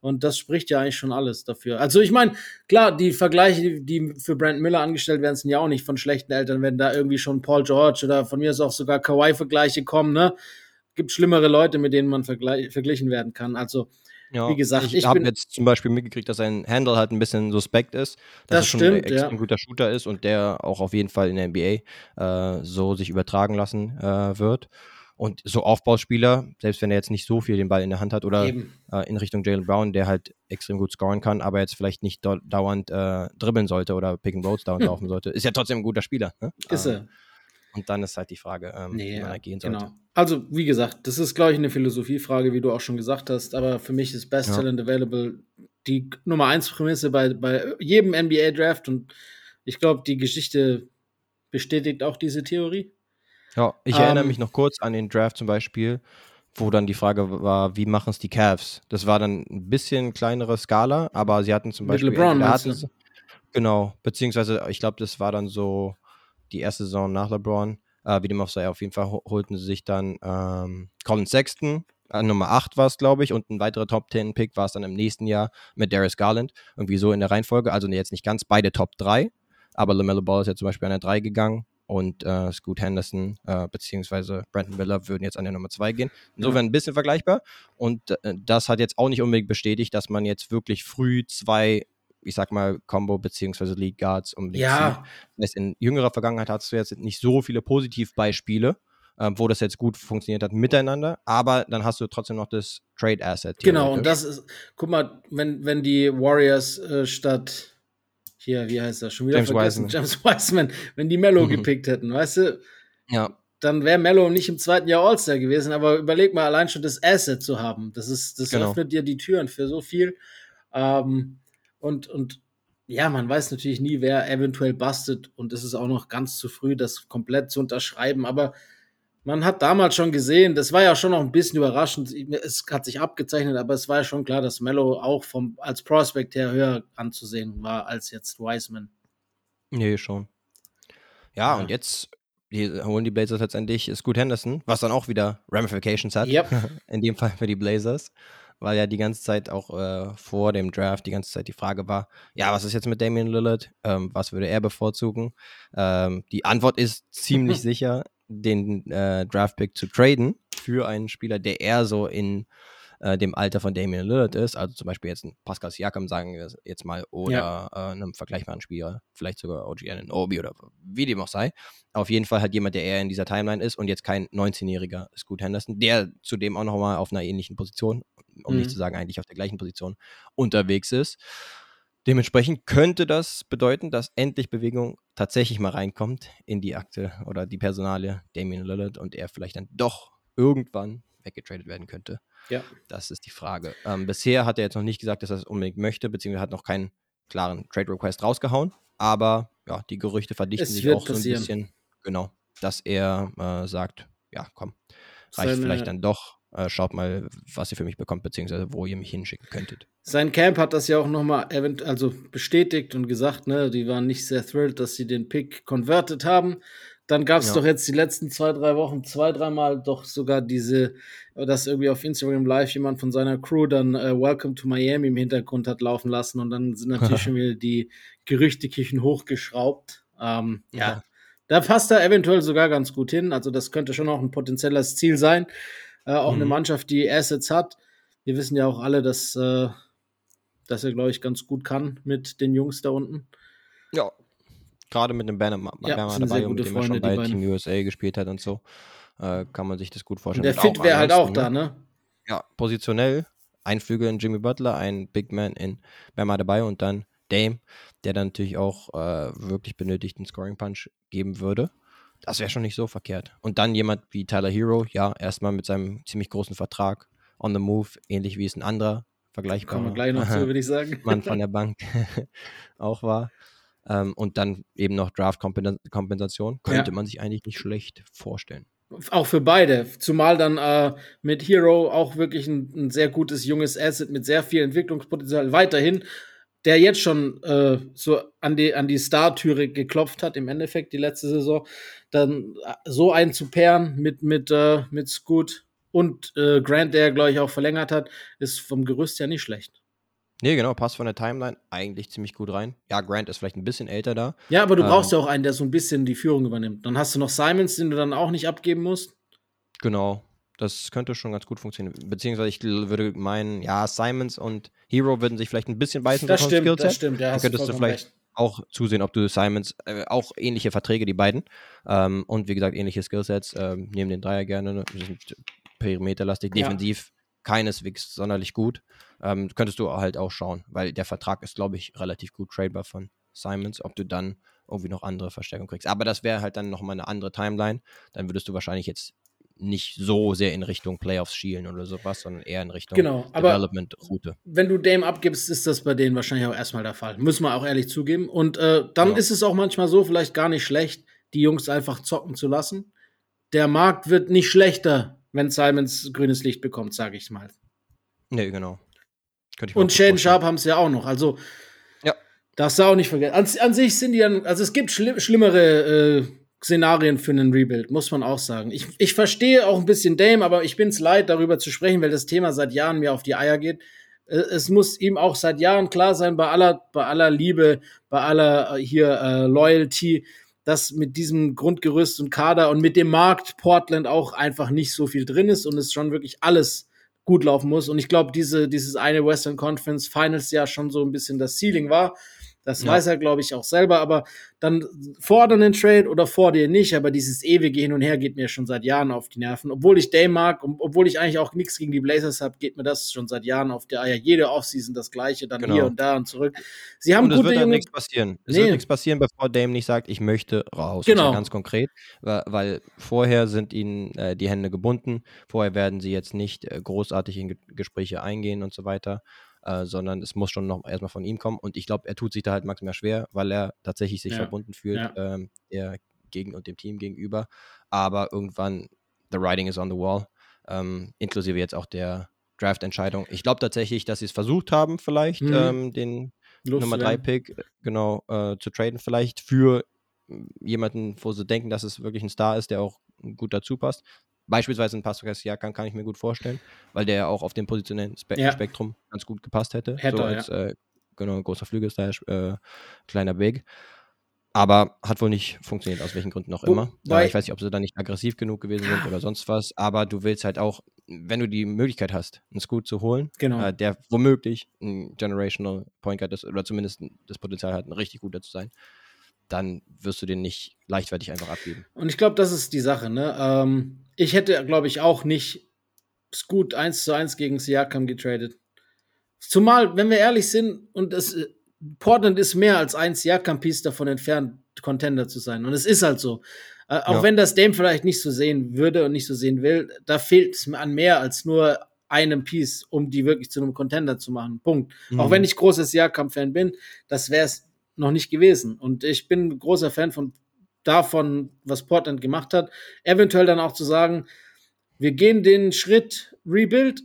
Speaker 2: Und das spricht ja eigentlich schon alles dafür. Also ich meine, klar, die Vergleiche, die für Brent Miller angestellt werden, sind ja auch nicht von schlechten Eltern, wenn da irgendwie schon Paul George oder von mir aus auch sogar Kawhi-Vergleiche kommen, ne? Gibt schlimmere Leute, mit denen man verglichen werden kann. Also ja, wie gesagt,
Speaker 3: ich, ich habe jetzt zum Beispiel mitgekriegt, dass sein Handle halt ein bisschen suspekt ist, dass
Speaker 2: das er schon stimmt,
Speaker 3: ein ja. guter Shooter ist und der auch auf jeden Fall in der NBA äh, so sich übertragen lassen äh, wird. Und so Aufbauspieler, selbst wenn er jetzt nicht so viel den Ball in der Hand hat oder äh, in Richtung Jalen Brown, der halt extrem gut scoren kann, aber jetzt vielleicht nicht dauernd äh, dribbeln sollte oder Pick and Rolls dauernd hm. laufen sollte, ist ja trotzdem ein guter Spieler. Ne?
Speaker 2: Ist er. Ähm,
Speaker 3: und dann ist halt die Frage, ähm, nee, wie man da gehen sollte. Genau.
Speaker 2: Also, wie gesagt, das ist, glaube ich, eine Philosophiefrage, wie du auch schon gesagt hast, aber für mich ist Best ja. Talent Available die Nummer 1 Prämisse bei, bei jedem NBA-Draft und ich glaube, die Geschichte bestätigt auch diese Theorie.
Speaker 3: Ja, ich ähm, erinnere mich noch kurz an den Draft zum Beispiel, wo dann die Frage war, wie machen es die Cavs? Das war dann ein bisschen kleinere Skala, aber sie hatten zum Beispiel.
Speaker 2: Mit LeBron, hatten,
Speaker 3: Genau, beziehungsweise ich glaube, das war dann so die erste Saison nach LeBron. Äh, wie dem auch sei, auf jeden Fall holten sie sich dann ähm, Colin Sexton, äh, Nummer 8 war es, glaube ich, und ein weiterer Top 10 Pick war es dann im nächsten Jahr mit Darius Garland. Irgendwie so in der Reihenfolge. Also jetzt nicht ganz beide Top 3, aber LaMelo Ball ist ja zum Beispiel an der 3 gegangen und äh, Scoot Henderson äh, beziehungsweise Brandon Miller würden jetzt an der Nummer 2 gehen. Insofern ein bisschen vergleichbar. Und äh, das hat jetzt auch nicht unbedingt bestätigt, dass man jetzt wirklich früh zwei, ich sag mal, Combo beziehungsweise Lead Guards unbedingt
Speaker 2: ja.
Speaker 3: sieht. In jüngerer Vergangenheit hast du jetzt nicht so viele Positivbeispiele, äh, wo das jetzt gut funktioniert hat miteinander, aber dann hast du trotzdem noch das Trade Asset.
Speaker 2: Genau, und das ist, guck mal, wenn, wenn die Warriors äh, statt hier, wie heißt das? Schon wieder
Speaker 3: James vergessen.
Speaker 2: Wiseman. James Wiseman, wenn die Mello mhm. gepickt hätten, weißt du?
Speaker 3: Ja.
Speaker 2: Dann wäre Mello nicht im zweiten Jahr All-Star gewesen, aber überleg mal, allein schon das Asset zu haben. Das ist, das genau. öffnet dir die Türen für so viel. Ähm, und, und ja, man weiß natürlich nie, wer eventuell bastet und es ist auch noch ganz zu früh, das komplett zu unterschreiben, aber man hat damals schon gesehen, das war ja schon noch ein bisschen überraschend. Es hat sich abgezeichnet, aber es war ja schon klar, dass Mello auch vom, als Prospect her höher anzusehen war als jetzt Wiseman.
Speaker 3: Nee, schon. Ja, ja. und jetzt holen die Blazers letztendlich Scoot Henderson, was dann auch wieder Ramifications hat.
Speaker 2: Yep.
Speaker 3: In dem Fall für die Blazers. Weil ja die ganze Zeit auch äh, vor dem Draft die ganze Zeit die Frage war, ja, was ist jetzt mit Damian Lillard? Ähm, was würde er bevorzugen? Ähm, die Antwort ist ziemlich sicher, den äh, Draftpick zu traden für einen Spieler, der eher so in äh, dem Alter von Damian Lillard ist, also zum Beispiel jetzt ein Pascal Siakam, sagen wir jetzt mal, oder ja. äh, einem vergleichbaren Spieler, vielleicht sogar OG Obi oder wie dem auch sei. Auf jeden Fall hat jemand, der eher in dieser Timeline ist und jetzt kein 19-jähriger Scoot Henderson, der zudem auch nochmal auf einer ähnlichen Position, um mhm. nicht zu sagen eigentlich auf der gleichen Position, unterwegs ist. Dementsprechend könnte das bedeuten, dass endlich Bewegung tatsächlich mal reinkommt in die Akte oder die Personale Damian Lillard und er vielleicht dann doch irgendwann weggetradet werden könnte.
Speaker 2: Ja.
Speaker 3: Das ist die Frage. Ähm, bisher hat er jetzt noch nicht gesagt, dass er es unbedingt möchte, beziehungsweise hat noch keinen klaren Trade Request rausgehauen. Aber ja, die Gerüchte verdichten es sich auch passieren. so ein bisschen. Genau, dass er äh, sagt, ja, komm, reicht Seine, vielleicht dann doch äh, schaut mal, was ihr für mich bekommt, beziehungsweise wo ihr mich hinschicken könntet.
Speaker 2: Sein Camp hat das ja auch nochmal also bestätigt und gesagt, ne, die waren nicht sehr thrilled, dass sie den Pick converted haben. Dann gab es ja. doch jetzt die letzten zwei, drei Wochen zwei, dreimal doch sogar diese, dass irgendwie auf Instagram Live jemand von seiner Crew dann äh, Welcome to Miami im Hintergrund hat laufen lassen und dann sind natürlich schon wieder die Gerüchteküchen hochgeschraubt. Ähm, ja. ja. Da passt er eventuell sogar ganz gut hin. Also, das könnte schon auch ein potenzielles Ziel sein. Äh, auch mhm. eine Mannschaft, die Assets hat. Wir wissen ja auch alle, dass, äh, dass er, glaube ich, ganz gut kann mit den Jungs da unten.
Speaker 3: Ja, gerade mit dem Banner,
Speaker 2: ja,
Speaker 3: Banner dabei, mit dem er schon bei Team USA gespielt hat und so, äh, kann man sich das gut vorstellen.
Speaker 2: Und der Fit wäre halt auch da, ne?
Speaker 3: Ja, positionell, ein Flügel in Jimmy Butler, ein Big Man in Bama dabei und dann Dame, der dann natürlich auch äh, wirklich benötigten Scoring Punch geben würde. Das wäre schon nicht so verkehrt. Und dann jemand wie Tyler Hero, ja, erstmal mit seinem ziemlich großen Vertrag on the move, ähnlich wie es ein anderer vergleichbarer
Speaker 2: Kommen wir gleich noch zu, würde ich sagen.
Speaker 3: Mann von der Bank auch war. Ähm, und dann eben noch Draft-Kompensation. Könnte ja. man sich eigentlich nicht schlecht vorstellen.
Speaker 2: Auch für beide. Zumal dann äh, mit Hero auch wirklich ein, ein, sehr gutes junges Asset mit sehr viel Entwicklungspotenzial weiterhin der jetzt schon äh, so an die, an die Star-Türe geklopft hat, im Endeffekt die letzte Saison, dann äh, so einen zu pairen mit, mit, äh, mit Scoot und äh, Grant, der, glaube ich, auch verlängert hat, ist vom Gerüst ja nicht schlecht.
Speaker 3: Nee, genau, passt von der Timeline eigentlich ziemlich gut rein. Ja, Grant ist vielleicht ein bisschen älter da.
Speaker 2: Ja, aber du ähm, brauchst ja auch einen, der so ein bisschen die Führung übernimmt. Dann hast du noch Simons, den du dann auch nicht abgeben musst.
Speaker 3: Genau. Das könnte schon ganz gut funktionieren. Beziehungsweise ich würde meinen, ja, Simons und Hero würden sich vielleicht ein bisschen beißen.
Speaker 2: Das stimmt, Skillset. das stimmt. Ja,
Speaker 3: dann könntest du vielleicht recht. auch zusehen, ob du Simons, äh, auch ähnliche Verträge, die beiden. Ähm, und wie gesagt, ähnliche Skillsets. Ähm, nehmen den Dreier gerne. Ne? perimeterlastig, defensiv ja. keineswegs sonderlich gut. Ähm, könntest du halt auch schauen, weil der Vertrag ist, glaube ich, relativ gut tradebar von Simons, ob du dann irgendwie noch andere Verstärkung kriegst. Aber das wäre halt dann nochmal eine andere Timeline. Dann würdest du wahrscheinlich jetzt nicht so sehr in Richtung Playoffs schielen oder sowas, sondern eher in Richtung
Speaker 2: genau, Development-Route. Wenn du Dame abgibst, ist das bei denen wahrscheinlich auch erstmal der Fall. Müssen wir auch ehrlich zugeben. Und äh, dann ja. ist es auch manchmal so, vielleicht gar nicht schlecht, die Jungs einfach zocken zu lassen. Der Markt wird nicht schlechter, wenn Simons grünes Licht bekommt, sage ich mal.
Speaker 3: Nee, genau.
Speaker 2: Und Shane Sharp haben es ja auch noch. Also,
Speaker 3: ja.
Speaker 2: darfst du auch nicht vergessen. An, an sich sind die dann, also es gibt schlimm, schlimmere äh, Szenarien für einen Rebuild, muss man auch sagen. Ich, ich verstehe auch ein bisschen Dame, aber ich bin es leid, darüber zu sprechen, weil das Thema seit Jahren mir auf die Eier geht. Äh, es muss ihm auch seit Jahren klar sein, bei aller, bei aller Liebe, bei aller äh, hier äh, Loyalty, dass mit diesem Grundgerüst und Kader und mit dem Markt Portland auch einfach nicht so viel drin ist und es schon wirklich alles gut laufen muss. Und ich glaube, diese, dieses eine Western Conference Finals ja schon so ein bisschen das Ceiling war. Das ja. weiß er, glaube ich, auch selber. Aber dann fordern den Trade oder fordern ihn nicht. Aber dieses ewige Hin und Her geht mir schon seit Jahren auf die Nerven. Obwohl ich Day mag, und obwohl ich eigentlich auch nichts gegen die Blazers habe, geht mir das schon seit Jahren auf der Eier. Jede Offseason das Gleiche, dann genau. hier und da und zurück. Sie haben
Speaker 3: und es wird dann nichts passieren. Es nee. wird nichts passieren, bevor Dame nicht sagt, ich möchte raus.
Speaker 2: Genau.
Speaker 3: ganz konkret, weil vorher sind ihnen äh, die Hände gebunden. Vorher werden sie jetzt nicht äh, großartig in Ge Gespräche eingehen und so weiter. Äh, sondern es muss schon noch erstmal von ihm kommen. Und ich glaube, er tut sich da halt maximal schwer, weil er tatsächlich sich ja. verbunden fühlt, ja. ähm, der gegen und dem Team gegenüber. Aber irgendwann, the writing is on the wall, ähm, inklusive jetzt auch der Draft-Entscheidung. Ich glaube tatsächlich, dass sie es versucht haben, vielleicht mhm. ähm, den Lust Nummer 3-Pick äh, genau äh, zu traden, vielleicht für jemanden, wo sie denken, dass es wirklich ein Star ist, der auch gut dazu passt. Beispielsweise ein Pascal Siakam kann ich mir gut vorstellen, weil der ja auch auf dem positionellen Spe ja. Spektrum ganz gut gepasst hätte.
Speaker 2: hätte
Speaker 3: so als ja. äh, genau, großer Flügelstar, äh, kleiner Big. Aber hat wohl nicht funktioniert, aus welchen Gründen auch immer. Wobei, ich weiß nicht, ob sie da nicht aggressiv genug gewesen sind oder sonst was. Aber du willst halt auch, wenn du die Möglichkeit hast, einen Scoot zu holen,
Speaker 2: genau.
Speaker 3: äh, der womöglich ein Generational Point Guard ist oder zumindest das Potenzial hat, ein richtig guter zu sein, dann wirst du den nicht leichtfertig einfach abgeben.
Speaker 2: Und ich glaube, das ist die Sache. Ne? Ähm, ich hätte, glaube ich, auch nicht Scoot 1 zu 1 gegen Siakam getradet. Zumal, wenn wir ehrlich sind, und es, äh, Portland ist mehr als ein Siakam-Piece davon entfernt, Contender zu sein. Und es ist halt so. Äh, auch ja. wenn das Dame vielleicht nicht so sehen würde und nicht so sehen will, da fehlt es an mehr als nur einem Piece, um die wirklich zu einem Contender zu machen. Punkt. Mhm. Auch wenn ich großer Siakam-Fan bin, das wäre es noch nicht gewesen. Und ich bin großer Fan von davon, was Portland gemacht hat. Eventuell dann auch zu sagen, wir gehen den Schritt Rebuild.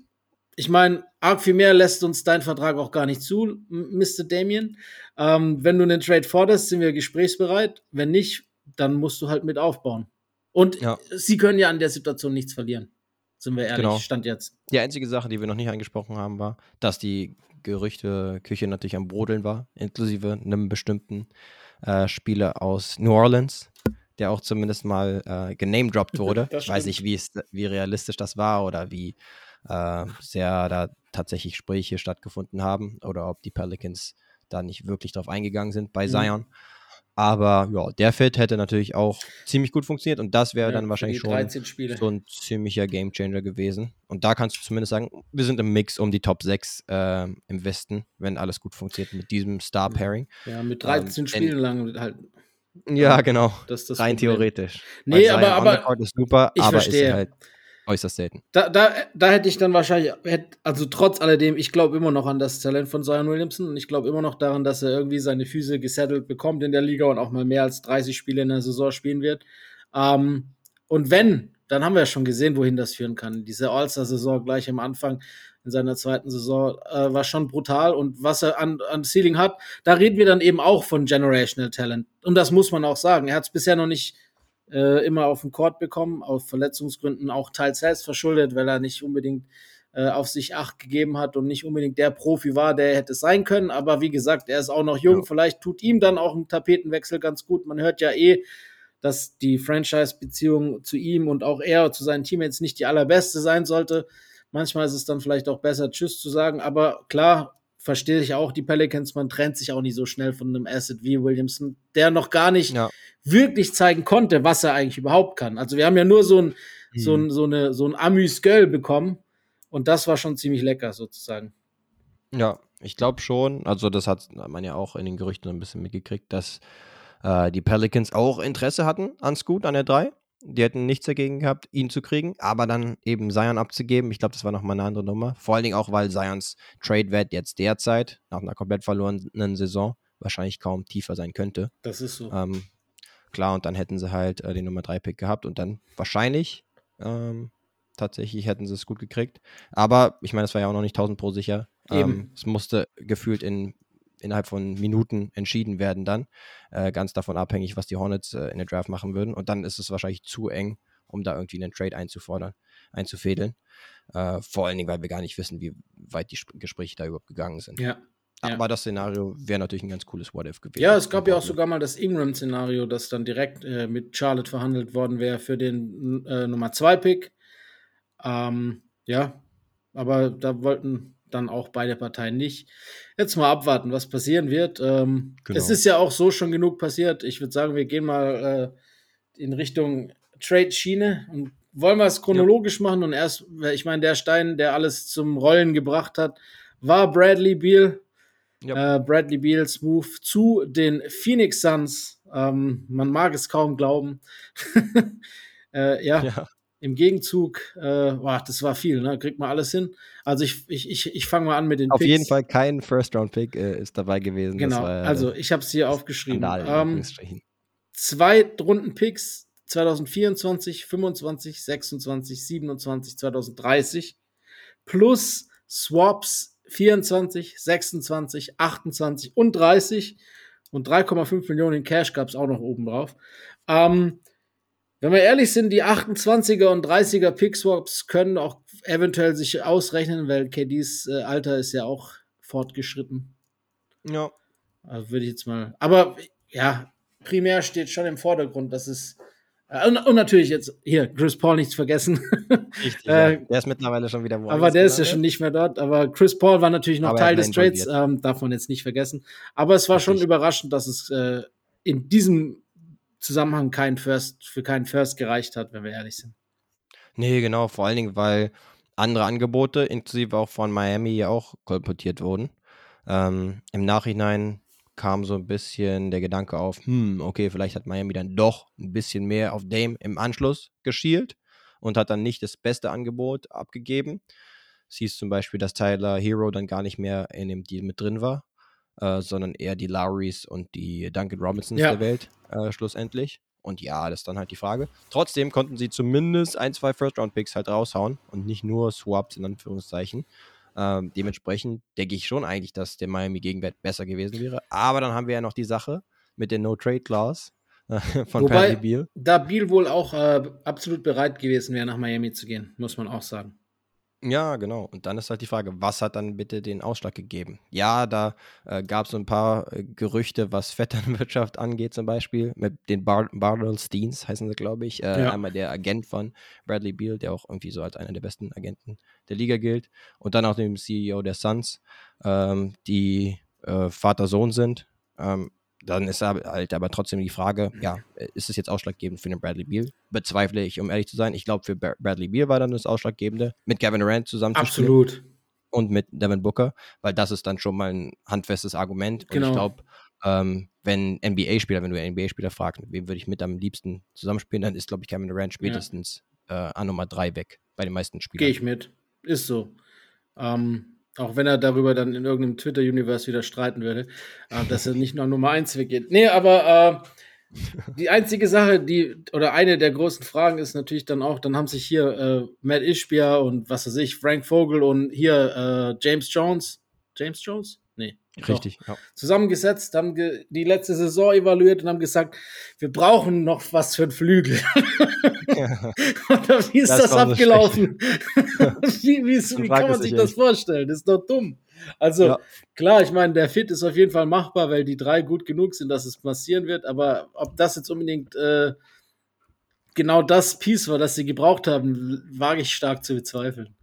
Speaker 2: Ich meine, arg viel mehr lässt uns dein Vertrag auch gar nicht zu, Mr. Damien. Ähm, wenn du einen Trade forderst, sind wir gesprächsbereit. Wenn nicht, dann musst du halt mit aufbauen. Und ja. sie können ja an der Situation nichts verlieren. Sind wir ehrlich, genau. Stand jetzt.
Speaker 3: Die einzige Sache, die wir noch nicht angesprochen haben, war, dass die Gerüchteküche natürlich am Brodeln war, inklusive einem bestimmten äh, Spieler aus New Orleans, der auch zumindest mal äh, genamedroppt wurde. Ich weiß nicht, wie, es, wie realistisch das war oder wie äh, sehr da tatsächlich Gespräche stattgefunden haben oder ob die Pelicans da nicht wirklich drauf eingegangen sind bei mhm. Zion. Aber ja, der Fit hätte natürlich auch ziemlich gut funktioniert und das wäre ja, dann wahrscheinlich schon so ein ziemlicher Gamechanger gewesen. Und da kannst du zumindest sagen, wir sind im Mix um die Top 6 äh, im Westen, wenn alles gut funktioniert mit diesem Star-Pairing.
Speaker 2: Ja, mit 13 ähm, Spielen lang halt.
Speaker 3: Ja, genau.
Speaker 2: Das, das
Speaker 3: Rein Problem. theoretisch.
Speaker 2: Nee, aber, aber
Speaker 3: ist super,
Speaker 2: ich
Speaker 3: aber
Speaker 2: verstehe.
Speaker 3: ist halt äußerst selten.
Speaker 2: Da, da, da hätte ich dann wahrscheinlich, also trotz alledem, ich glaube immer noch an das Talent von Zion Williamson und ich glaube immer noch daran, dass er irgendwie seine Füße gesettelt bekommt in der Liga und auch mal mehr als 30 Spiele in der Saison spielen wird. Ähm, und wenn, dann haben wir ja schon gesehen, wohin das führen kann. Diese All-Star-Saison gleich am Anfang in seiner zweiten Saison äh, war schon brutal und was er an, an Ceiling hat, da reden wir dann eben auch von Generational Talent. Und das muss man auch sagen. Er hat es bisher noch nicht äh, immer auf den Court bekommen, aus Verletzungsgründen auch teils selbst verschuldet, weil er nicht unbedingt äh, auf sich acht gegeben hat und nicht unbedingt der Profi war, der hätte sein können. Aber wie gesagt, er ist auch noch jung. Ja. Vielleicht tut ihm dann auch ein Tapetenwechsel ganz gut. Man hört ja eh, dass die Franchise-Beziehung zu ihm und auch er zu seinen Teammates nicht die allerbeste sein sollte. Manchmal ist es dann vielleicht auch besser, Tschüss zu sagen. Aber klar, verstehe ich auch die Pelicans. Man trennt sich auch nicht so schnell von einem Asset wie Williamson, der noch gar nicht ja. wirklich zeigen konnte, was er eigentlich überhaupt kann. Also wir haben ja nur so ein, mhm. so ein, so eine, so ein Amüs-Göll bekommen und das war schon ziemlich lecker sozusagen.
Speaker 3: Ja, ich glaube schon. Also, das hat man ja auch in den Gerüchten ein bisschen mitgekriegt, dass äh, die Pelicans auch Interesse hatten an Scoot, an der 3. Die hätten nichts dagegen gehabt, ihn zu kriegen, aber dann eben Zion abzugeben. Ich glaube, das war nochmal eine andere Nummer. Vor allen Dingen auch, weil Zions Trade-Wert jetzt derzeit, nach einer komplett verlorenen Saison, wahrscheinlich kaum tiefer sein könnte.
Speaker 2: Das ist so.
Speaker 3: Ähm, klar, und dann hätten sie halt äh, den Nummer 3-Pick gehabt und dann wahrscheinlich ähm, tatsächlich hätten sie es gut gekriegt. Aber ich meine, es war ja auch noch nicht 1000 pro sicher. Ähm, es musste gefühlt in, innerhalb von Minuten entschieden werden dann. Äh, ganz davon abhängig, was die Hornets äh, in der Draft machen würden. Und dann ist es wahrscheinlich zu eng, um da irgendwie einen Trade einzufordern, einzufädeln. Äh, vor allen Dingen, weil wir gar nicht wissen, wie weit die Sp Gespräche da überhaupt gegangen sind.
Speaker 2: Ja.
Speaker 3: Aber ja. das Szenario wäre natürlich ein ganz cooles What-If gewesen.
Speaker 2: Ja, es gab ja auch sogar mal das Ingram-Szenario, das dann direkt äh, mit Charlotte verhandelt worden wäre für den äh, Nummer 2-Pick. Ähm, ja, aber da wollten dann auch beide Parteien nicht. Jetzt mal abwarten, was passieren wird. Ähm, genau. Es ist ja auch so schon genug passiert. Ich würde sagen, wir gehen mal äh, in Richtung Trade-Schiene und wollen wir es chronologisch ja. machen. Und erst, ich meine, der Stein, der alles zum Rollen gebracht hat, war Bradley Beal. Ja. Äh, Bradley Beals Move zu den Phoenix Suns. Ähm, man mag es kaum glauben. äh, ja. ja im Gegenzug, äh, boah, das war viel, ne? Kriegt man alles hin. Also ich, ich, ich, ich fange mal an mit den
Speaker 3: Auf Picks. jeden Fall kein First-Round-Pick äh, ist dabei gewesen.
Speaker 2: Genau, war, also ich habe es hier aufgeschrieben. Ähm, zwei Runden-Picks 2024, 25, 26, 27, 2030 plus Swaps 24, 26, 28 und 30 und 3,5 Millionen in Cash gab es auch noch oben drauf. Ähm, wenn wir ehrlich sind, die 28er und 30er Pickswaps können auch eventuell sich ausrechnen, weil KDs äh, Alter ist ja auch fortgeschritten.
Speaker 3: Ja.
Speaker 2: Also würde ich jetzt mal. Aber ja, primär steht schon im Vordergrund, dass es. Äh, und, und, natürlich jetzt hier, Chris Paul nichts vergessen.
Speaker 3: Richtig, äh, Der ist mittlerweile schon wieder
Speaker 2: woanders. Aber der ist ja schon nicht mehr dort. Aber Chris Paul war natürlich noch aber Teil des Trades, ähm, darf man jetzt nicht vergessen. Aber es war Richtig. schon überraschend, dass es äh, in diesem Zusammenhang kein First, für keinen First gereicht hat, wenn wir ehrlich sind.
Speaker 3: Nee, genau, vor allen Dingen, weil andere Angebote, inklusive auch von Miami, ja auch kolportiert wurden. Ähm, Im Nachhinein kam so ein bisschen der Gedanke auf, hm, okay, vielleicht hat Miami dann doch ein bisschen mehr auf Dame im Anschluss geschielt und hat dann nicht das beste Angebot abgegeben. Siehst zum Beispiel, dass Tyler Hero dann gar nicht mehr in dem Deal mit drin war, äh, sondern eher die Lowrys und die Duncan Robinsons ja. der Welt äh, schlussendlich. Und ja, das ist dann halt die Frage. Trotzdem konnten sie zumindest ein, zwei First-Round-Picks halt raushauen und nicht nur Swaps in Anführungszeichen. Ähm, dementsprechend denke ich schon eigentlich, dass der Miami-Gegenwert besser gewesen wäre. Aber dann haben wir ja noch die Sache mit der No-Trade-Clause äh, von
Speaker 2: Wobei, Beal. Da Beal wohl auch äh, absolut bereit gewesen wäre, nach Miami zu gehen, muss man auch sagen.
Speaker 3: Ja, genau. Und dann ist halt die Frage, was hat dann bitte den Ausschlag gegeben? Ja, da äh, gab es so ein paar äh, Gerüchte, was Vetternwirtschaft angeht, zum Beispiel, mit den Bar Bartelsteins heißen sie, glaube ich. Äh, ja. Einmal der Agent von Bradley Beal, der auch irgendwie so als einer der besten Agenten der Liga gilt. Und dann auch dem CEO der Suns, ähm, die äh, Vater-Sohn sind. Ähm, dann ist halt aber trotzdem die Frage, ja, ist es jetzt ausschlaggebend für den Bradley Beal? Bezweifle ich, um ehrlich zu sein. Ich glaube, für Bradley Beal war dann das Ausschlaggebende, mit Kevin Durant zusammen
Speaker 2: Absolut.
Speaker 3: Und mit Devin Booker, weil das ist dann schon mal ein handfestes Argument.
Speaker 2: Genau.
Speaker 3: Und ich glaube, ähm, wenn NBA-Spieler, wenn du NBA-Spieler fragst, mit wem würde ich mit am liebsten zusammenspielen, dann ist, glaube ich, Kevin Durant spätestens ja. äh, an Nummer drei weg bei den meisten Spielern.
Speaker 2: Gehe ich mit. Ist so. Ähm, auch wenn er darüber dann in irgendeinem Twitter-Universe wieder streiten würde, äh, dass er nicht nur Nummer 1 weggeht. Nee, aber äh, die einzige Sache, die, oder eine der großen Fragen ist natürlich dann auch, dann haben sich hier äh, Matt Ishbia und was weiß ich, Frank Vogel und hier äh, James Jones. James Jones?
Speaker 3: Richtig. Ja.
Speaker 2: Zusammengesetzt, haben die letzte Saison evaluiert und haben gesagt, wir brauchen noch was für einen Flügel. Ja. und wie ist das, das abgelaufen? wie, wie, wie kann man sich das vorstellen? Das ist doch dumm. Also ja. klar, ich meine, der Fit ist auf jeden Fall machbar, weil die drei gut genug sind, dass es passieren wird. Aber ob das jetzt unbedingt äh, genau das Piece war, das sie gebraucht haben, wage ich stark zu bezweifeln.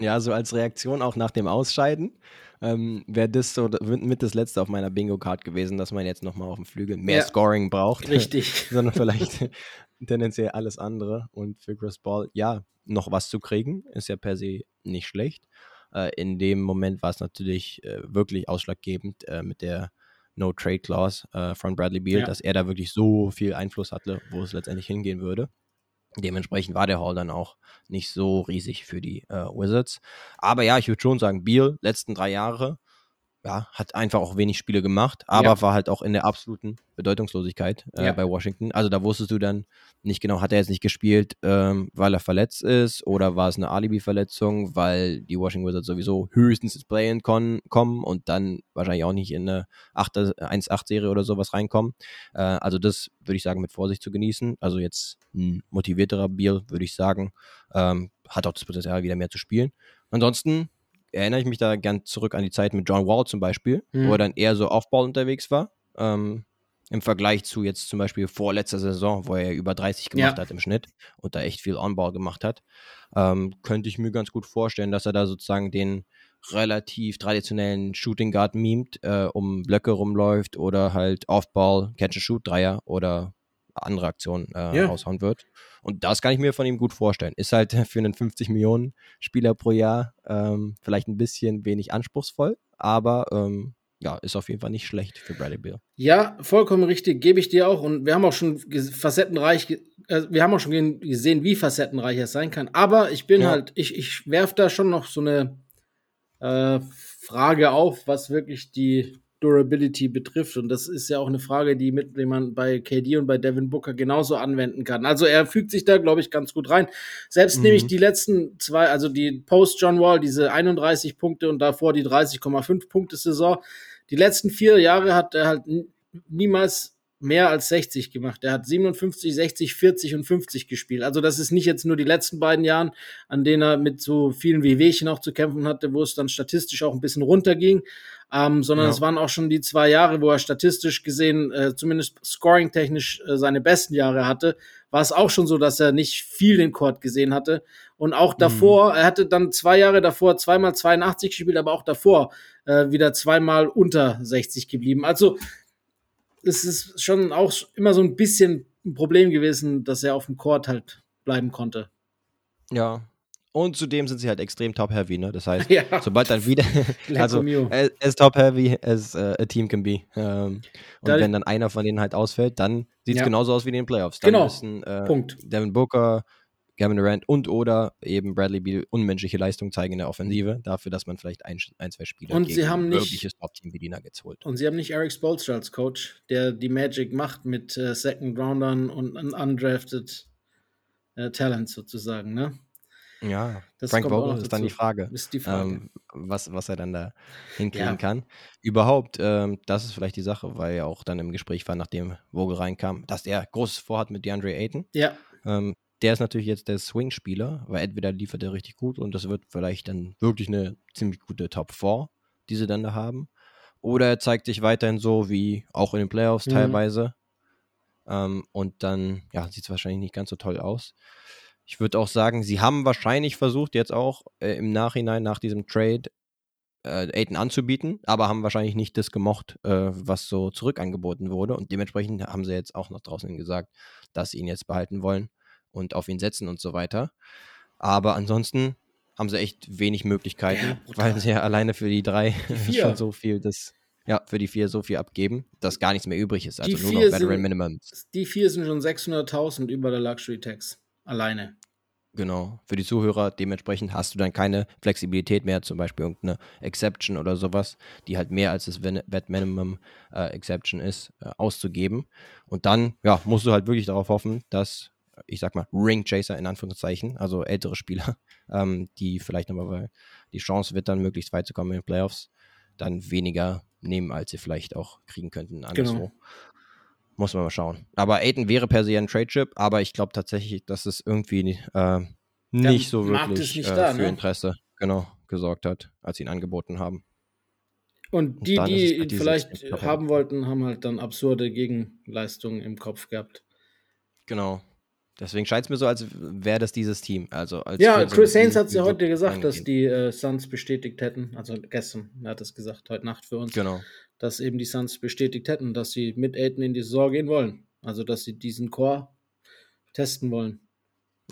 Speaker 3: Ja, so als Reaktion auch nach dem Ausscheiden ähm, wäre das so mit das letzte auf meiner Bingo-Card gewesen, dass man jetzt nochmal auf dem Flügel mehr ja, Scoring braucht.
Speaker 2: Richtig.
Speaker 3: sondern vielleicht tendenziell alles andere. Und für Chris Ball, ja, noch was zu kriegen, ist ja per se nicht schlecht. Äh, in dem Moment war es natürlich äh, wirklich ausschlaggebend äh, mit der No-Trade-Clause äh, von Bradley Beal, ja. dass er da wirklich so viel Einfluss hatte, wo es letztendlich hingehen würde. Dementsprechend war der Haul dann auch nicht so riesig für die äh, Wizards. Aber ja, ich würde schon sagen, Beal, letzten drei Jahre, ja, hat einfach auch wenig Spiele gemacht, aber ja. war halt auch in der absoluten Bedeutungslosigkeit äh, ja. bei Washington. Also da wusstest du dann nicht genau, hat er jetzt nicht gespielt, ähm, weil er verletzt ist oder war es eine Alibi-Verletzung, weil die Washington Wizards sowieso höchstens ins Play-In kommen und dann wahrscheinlich auch nicht in eine 1-8-Serie oder sowas reinkommen. Äh, also das würde ich sagen, mit Vorsicht zu genießen. Also jetzt ein motivierterer Bier, würde ich sagen, ähm, hat auch das Potenzial, wieder mehr zu spielen. Ansonsten erinnere ich mich da gern zurück an die Zeit mit John Wall zum Beispiel, mhm. wo er dann eher so Aufball unterwegs war. Ähm, Im Vergleich zu jetzt zum Beispiel vorletzter Saison, wo er über 30 gemacht ja. hat im Schnitt und da echt viel On-Ball gemacht hat. Ähm, könnte ich mir ganz gut vorstellen, dass er da sozusagen den relativ traditionellen Shooting Guard mimt, äh, um Blöcke rumläuft oder halt Off-Ball, Catch-and-Shoot, Dreier oder andere Aktionen äh, ja. raushauen wird. Und das kann ich mir von ihm gut vorstellen. Ist halt für einen 50 Millionen Spieler pro Jahr ähm, vielleicht ein bisschen wenig anspruchsvoll, aber ähm, ja, ist auf jeden Fall nicht schlecht für Bradley Beal.
Speaker 2: Ja, vollkommen richtig, gebe ich dir auch. Und wir haben auch schon facettenreich, äh, wir haben auch schon gesehen, wie facettenreich er sein kann. Aber ich bin ja. halt, ich, ich werfe da schon noch so eine äh, Frage auf, was wirklich die Durability betrifft. Und das ist ja auch eine Frage, die, mit, die man bei KD und bei Devin Booker genauso anwenden kann. Also er fügt sich da, glaube ich, ganz gut rein. Selbst mhm. nämlich die letzten zwei, also die Post-John Wall, diese 31 Punkte und davor die 30,5 Punkte Saison. Die letzten vier Jahre hat er halt niemals mehr als 60 gemacht. Er hat 57, 60, 40 und 50 gespielt. Also das ist nicht jetzt nur die letzten beiden Jahren, an denen er mit so vielen Wehwehchen auch zu kämpfen hatte, wo es dann statistisch auch ein bisschen runterging, ähm, sondern ja. es waren auch schon die zwei Jahre, wo er statistisch gesehen, äh, zumindest scoring-technisch, äh, seine besten Jahre hatte. War es auch schon so, dass er nicht viel den Court gesehen hatte. Und auch davor, mhm. er hatte dann zwei Jahre davor zweimal 82 gespielt, aber auch davor äh, wieder zweimal unter 60 geblieben. Also es ist schon auch immer so ein bisschen ein Problem gewesen, dass er auf dem Court halt bleiben konnte.
Speaker 3: Ja. Und zudem sind sie halt extrem top-heavy, ne? Das heißt, ja. sobald dann wieder, also as top-heavy as uh, a team can be. Ähm, und da wenn dann einer von denen halt ausfällt, dann sieht es ja. genauso aus wie in den Playoffs. Dann
Speaker 2: genau. Müssen,
Speaker 3: äh,
Speaker 2: Punkt.
Speaker 3: Devin Booker, Gavin Durant und oder eben Bradley Beal unmenschliche Leistung zeigen in der Offensive, dafür, dass man vielleicht ein, ein zwei Spieler
Speaker 2: und sie haben nicht,
Speaker 3: wirkliches Top-Team wie die Nuggets holt.
Speaker 2: Und sie haben nicht Eric Spoelstra als Coach, der die Magic macht mit äh, Second Roundern und undrafted äh, Talents sozusagen, ne?
Speaker 3: Ja, das Frank Vogel ist dann die Frage, die Frage. Ähm, was, was er dann da hinkriegen ja. kann. Überhaupt, ähm, das ist vielleicht die Sache, weil er auch dann im Gespräch war, nachdem Vogel reinkam, dass er großes vorhat mit DeAndre Ayton.
Speaker 2: Ja.
Speaker 3: Ähm, der ist natürlich jetzt der Swing-Spieler, weil entweder liefert er richtig gut und das wird vielleicht dann wirklich eine ziemlich gute Top 4, die sie dann da haben. Oder er zeigt sich weiterhin so wie auch in den Playoffs mhm. teilweise. Ähm, und dann ja, sieht es wahrscheinlich nicht ganz so toll aus. Ich würde auch sagen, sie haben wahrscheinlich versucht, jetzt auch äh, im Nachhinein nach diesem Trade äh, Aiden anzubieten, aber haben wahrscheinlich nicht das gemocht, äh, was so zurückangeboten wurde. Und dementsprechend haben sie jetzt auch nach draußen gesagt, dass sie ihn jetzt behalten wollen und auf ihn setzen und so weiter. Aber ansonsten haben sie echt wenig Möglichkeiten, ja, weil sie ja alleine für die drei die schon so viel das ja, für die vier so viel abgeben, dass gar nichts mehr übrig ist. Also
Speaker 2: die
Speaker 3: nur noch Veteran
Speaker 2: sind, Minimums. Die vier sind schon 600.000 über der Luxury Tax. Alleine.
Speaker 3: Genau. Für die Zuhörer dementsprechend hast du dann keine Flexibilität mehr, zum Beispiel irgendeine Exception oder sowas, die halt mehr als das Vet Minimum äh, Exception ist, äh, auszugeben. Und dann, ja, musst du halt wirklich darauf hoffen, dass ich sag mal, Ringchaser in Anführungszeichen, also ältere Spieler, ähm, die vielleicht nochmal, die Chance wird dann möglichst weit zu kommen in den Playoffs, dann weniger nehmen, als sie vielleicht auch kriegen könnten anderswo.
Speaker 2: Genau.
Speaker 3: Muss man mal schauen. Aber Aiden wäre per se ein Trade-Chip, aber ich glaube tatsächlich, dass es irgendwie äh, nicht so wirklich
Speaker 2: nicht
Speaker 3: äh,
Speaker 2: da,
Speaker 3: für
Speaker 2: ne?
Speaker 3: Interesse genau, gesorgt hat, als sie ihn angeboten haben.
Speaker 2: Und die,
Speaker 3: es
Speaker 2: die
Speaker 3: halt
Speaker 2: ihn
Speaker 3: diese
Speaker 2: vielleicht haben wollten, haben halt dann absurde Gegenleistungen im Kopf gehabt.
Speaker 3: Genau. Deswegen scheint es mir so, als wäre das dieses Team. Also als
Speaker 2: Ja, Chris Haynes hat ja
Speaker 3: so
Speaker 2: heute gesagt, dass die äh, Suns bestätigt hätten, also gestern, er hat es gesagt, heute Nacht für uns,
Speaker 3: Genau.
Speaker 2: dass eben die Suns bestätigt hätten, dass sie mit Aiden in die Saison gehen wollen. Also, dass sie diesen Core testen wollen.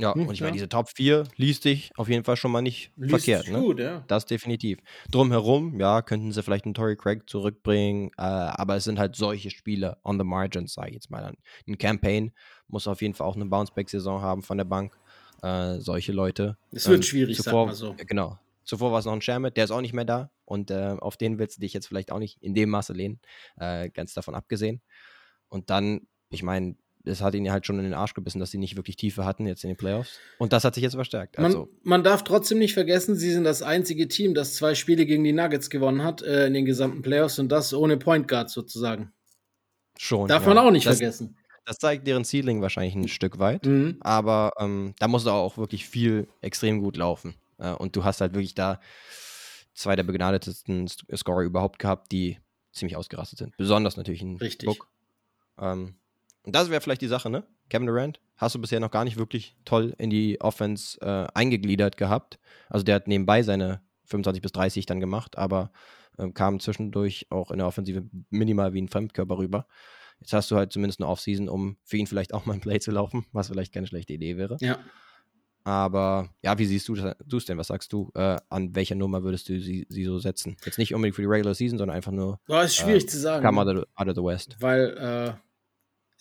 Speaker 3: Ja,
Speaker 2: Hm,
Speaker 3: und ich meine, diese Top 4 liest sich auf jeden Fall schon mal nicht
Speaker 2: Liest
Speaker 3: verkehrt. Ne?
Speaker 2: gut, ja.
Speaker 3: Das definitiv. Drumherum, ja, könnten sie vielleicht einen Tory Craig zurückbringen, äh, aber es sind halt solche Spiele on the margins, sage ich jetzt mal. Ein Campaign muss auf jeden Fall auch eine Bounceback-Saison haben von der Bank. Äh, solche Leute.
Speaker 2: Es wird
Speaker 3: Ähm,
Speaker 2: schwierig, sag
Speaker 3: zuvor,
Speaker 2: mal so.
Speaker 3: Genau. Zuvor war es noch ein Shermet, der ist auch nicht mehr da und äh, auf den willst du dich jetzt vielleicht auch nicht in dem Maße lehnen, äh, ganz davon abgesehen. Und dann, ich meine, es hat ihn halt schon in den Arsch gebissen, dass sie nicht wirklich Tiefe hatten jetzt in den Playoffs. Und das hat sich jetzt verstärkt.
Speaker 2: Man,
Speaker 3: Also,
Speaker 2: man darf trotzdem nicht vergessen, sie sind das einzige Team, das zwei Spiele gegen die Nuggets gewonnen hat äh, in den gesamten Playoffs und das ohne Point Guard sozusagen.
Speaker 3: schon.
Speaker 2: Darf
Speaker 3: ja.
Speaker 2: man auch nicht
Speaker 3: das,
Speaker 2: vergessen.
Speaker 3: Das zeigt deren Ceiling wahrscheinlich ein Stück weit.
Speaker 2: Mhm.
Speaker 3: Aber ähm, da muss auch wirklich viel extrem gut laufen. Äh, und du hast halt wirklich da zwei der begnadetesten Scorer überhaupt gehabt, die ziemlich ausgerastet sind. Besonders natürlich ein
Speaker 2: Richtig.
Speaker 3: Book. Ähm, das wäre vielleicht die Sache, ne? Kevin Durant hast du bisher noch gar nicht wirklich toll in die Offense äh, eingegliedert gehabt. Also der hat nebenbei seine 25 bis 30 dann gemacht, aber ähm, kam zwischendurch auch in der Offensive minimal wie ein Fremdkörper rüber. Jetzt hast du halt zumindest eine Offseason, um für ihn vielleicht auch mal ein Play zu laufen, was vielleicht keine schlechte Idee wäre.
Speaker 2: Ja.
Speaker 3: Aber ja, wie siehst du es denn? Was sagst du? Äh, an welcher Nummer würdest du sie, sie so setzen? Jetzt nicht unbedingt für die Regular Season, sondern einfach nur
Speaker 2: Boah, ist schwierig
Speaker 3: Äh,
Speaker 2: zu sagen.
Speaker 3: come out of, out of the West.
Speaker 2: weil äh,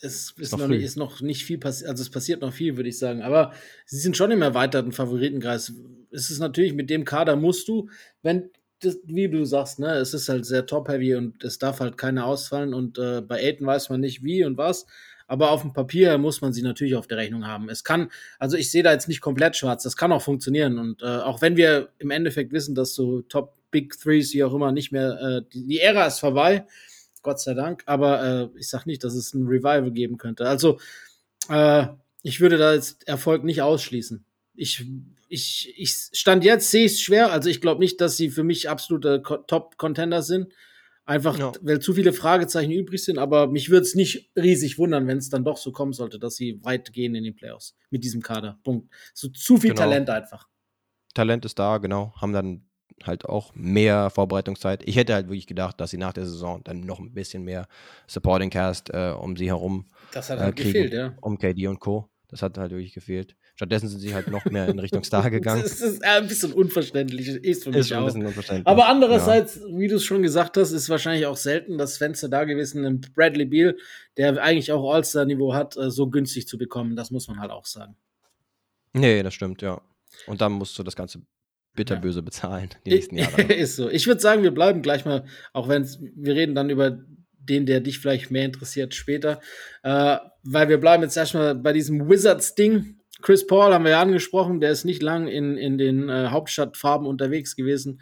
Speaker 2: es ist
Speaker 3: noch
Speaker 2: noch,
Speaker 3: früh.
Speaker 2: nicht, ist noch nicht viel passiert, also es passiert noch viel, würde ich sagen. Aber sie sind schon im erweiterten Favoritenkreis. Es ist natürlich mit dem Kader musst du, wenn das, wie du sagst, ne, es ist halt sehr top-heavy und es darf halt keiner ausfallen und äh, bei Aiden weiß man nicht wie und was. Aber auf dem Papier muss man sie natürlich auf der Rechnung haben. Es kann, also ich sehe da jetzt nicht komplett schwarz, das kann auch funktionieren. Und äh, auch wenn wir im Endeffekt wissen, dass so Top Big Threes, wie auch immer, nicht mehr, äh, die, die Ära ist vorbei, Gott sei Dank. Aber äh, ich sag nicht, dass es ein Revival geben könnte. Also äh, ich würde da jetzt Erfolg nicht ausschließen. Ich, ich, ich stand jetzt, sehe ich es schwer. Also ich glaube nicht, dass sie für mich absolute Top-Contender sind. Einfach,
Speaker 3: Ja.
Speaker 2: weil zu viele Fragezeichen übrig sind, aber mich würde es nicht riesig wundern, wenn es dann doch so kommen sollte, dass sie weit gehen in die Playoffs mit diesem Kader. Punkt. So zu viel
Speaker 3: Genau.
Speaker 2: Talent einfach.
Speaker 3: Talent ist da, genau. Haben dann halt auch mehr Vorbereitungszeit. Ich hätte halt wirklich gedacht, dass sie nach der Saison dann noch ein bisschen mehr Supporting Cast äh, um sie herum,
Speaker 2: Das hat
Speaker 3: Äh,
Speaker 2: halt
Speaker 3: kriegen.
Speaker 2: gefehlt, ja.
Speaker 3: um KD und Co. Das hat halt wirklich gefehlt. Stattdessen sind sie halt noch mehr in Richtung Star gegangen.
Speaker 2: Das ist äh, ein bisschen unverständlich. Ist für mich
Speaker 3: Ist schon ein
Speaker 2: auch.
Speaker 3: bisschen unverständlich.
Speaker 2: Aber andererseits, wie du es schon gesagt hast, ist wahrscheinlich auch selten das Fenster da gewesen, einen Bradley Beal, der eigentlich auch All-Star-Niveau hat, äh, so günstig zu bekommen. Das muss man halt auch sagen.
Speaker 3: Nee, das stimmt, ja. Und dann musst du das Ganze bitterböse bezahlen, die nächsten Jahre. noch.
Speaker 2: ist so. Ich würde sagen, wir bleiben gleich mal, auch wenn wir reden dann über den, der dich vielleicht mehr interessiert später, äh, weil wir bleiben jetzt erstmal bei diesem Wizards-Ding. Chris Paul haben wir ja angesprochen, der ist nicht lang in, in den äh, Hauptstadtfarben unterwegs gewesen,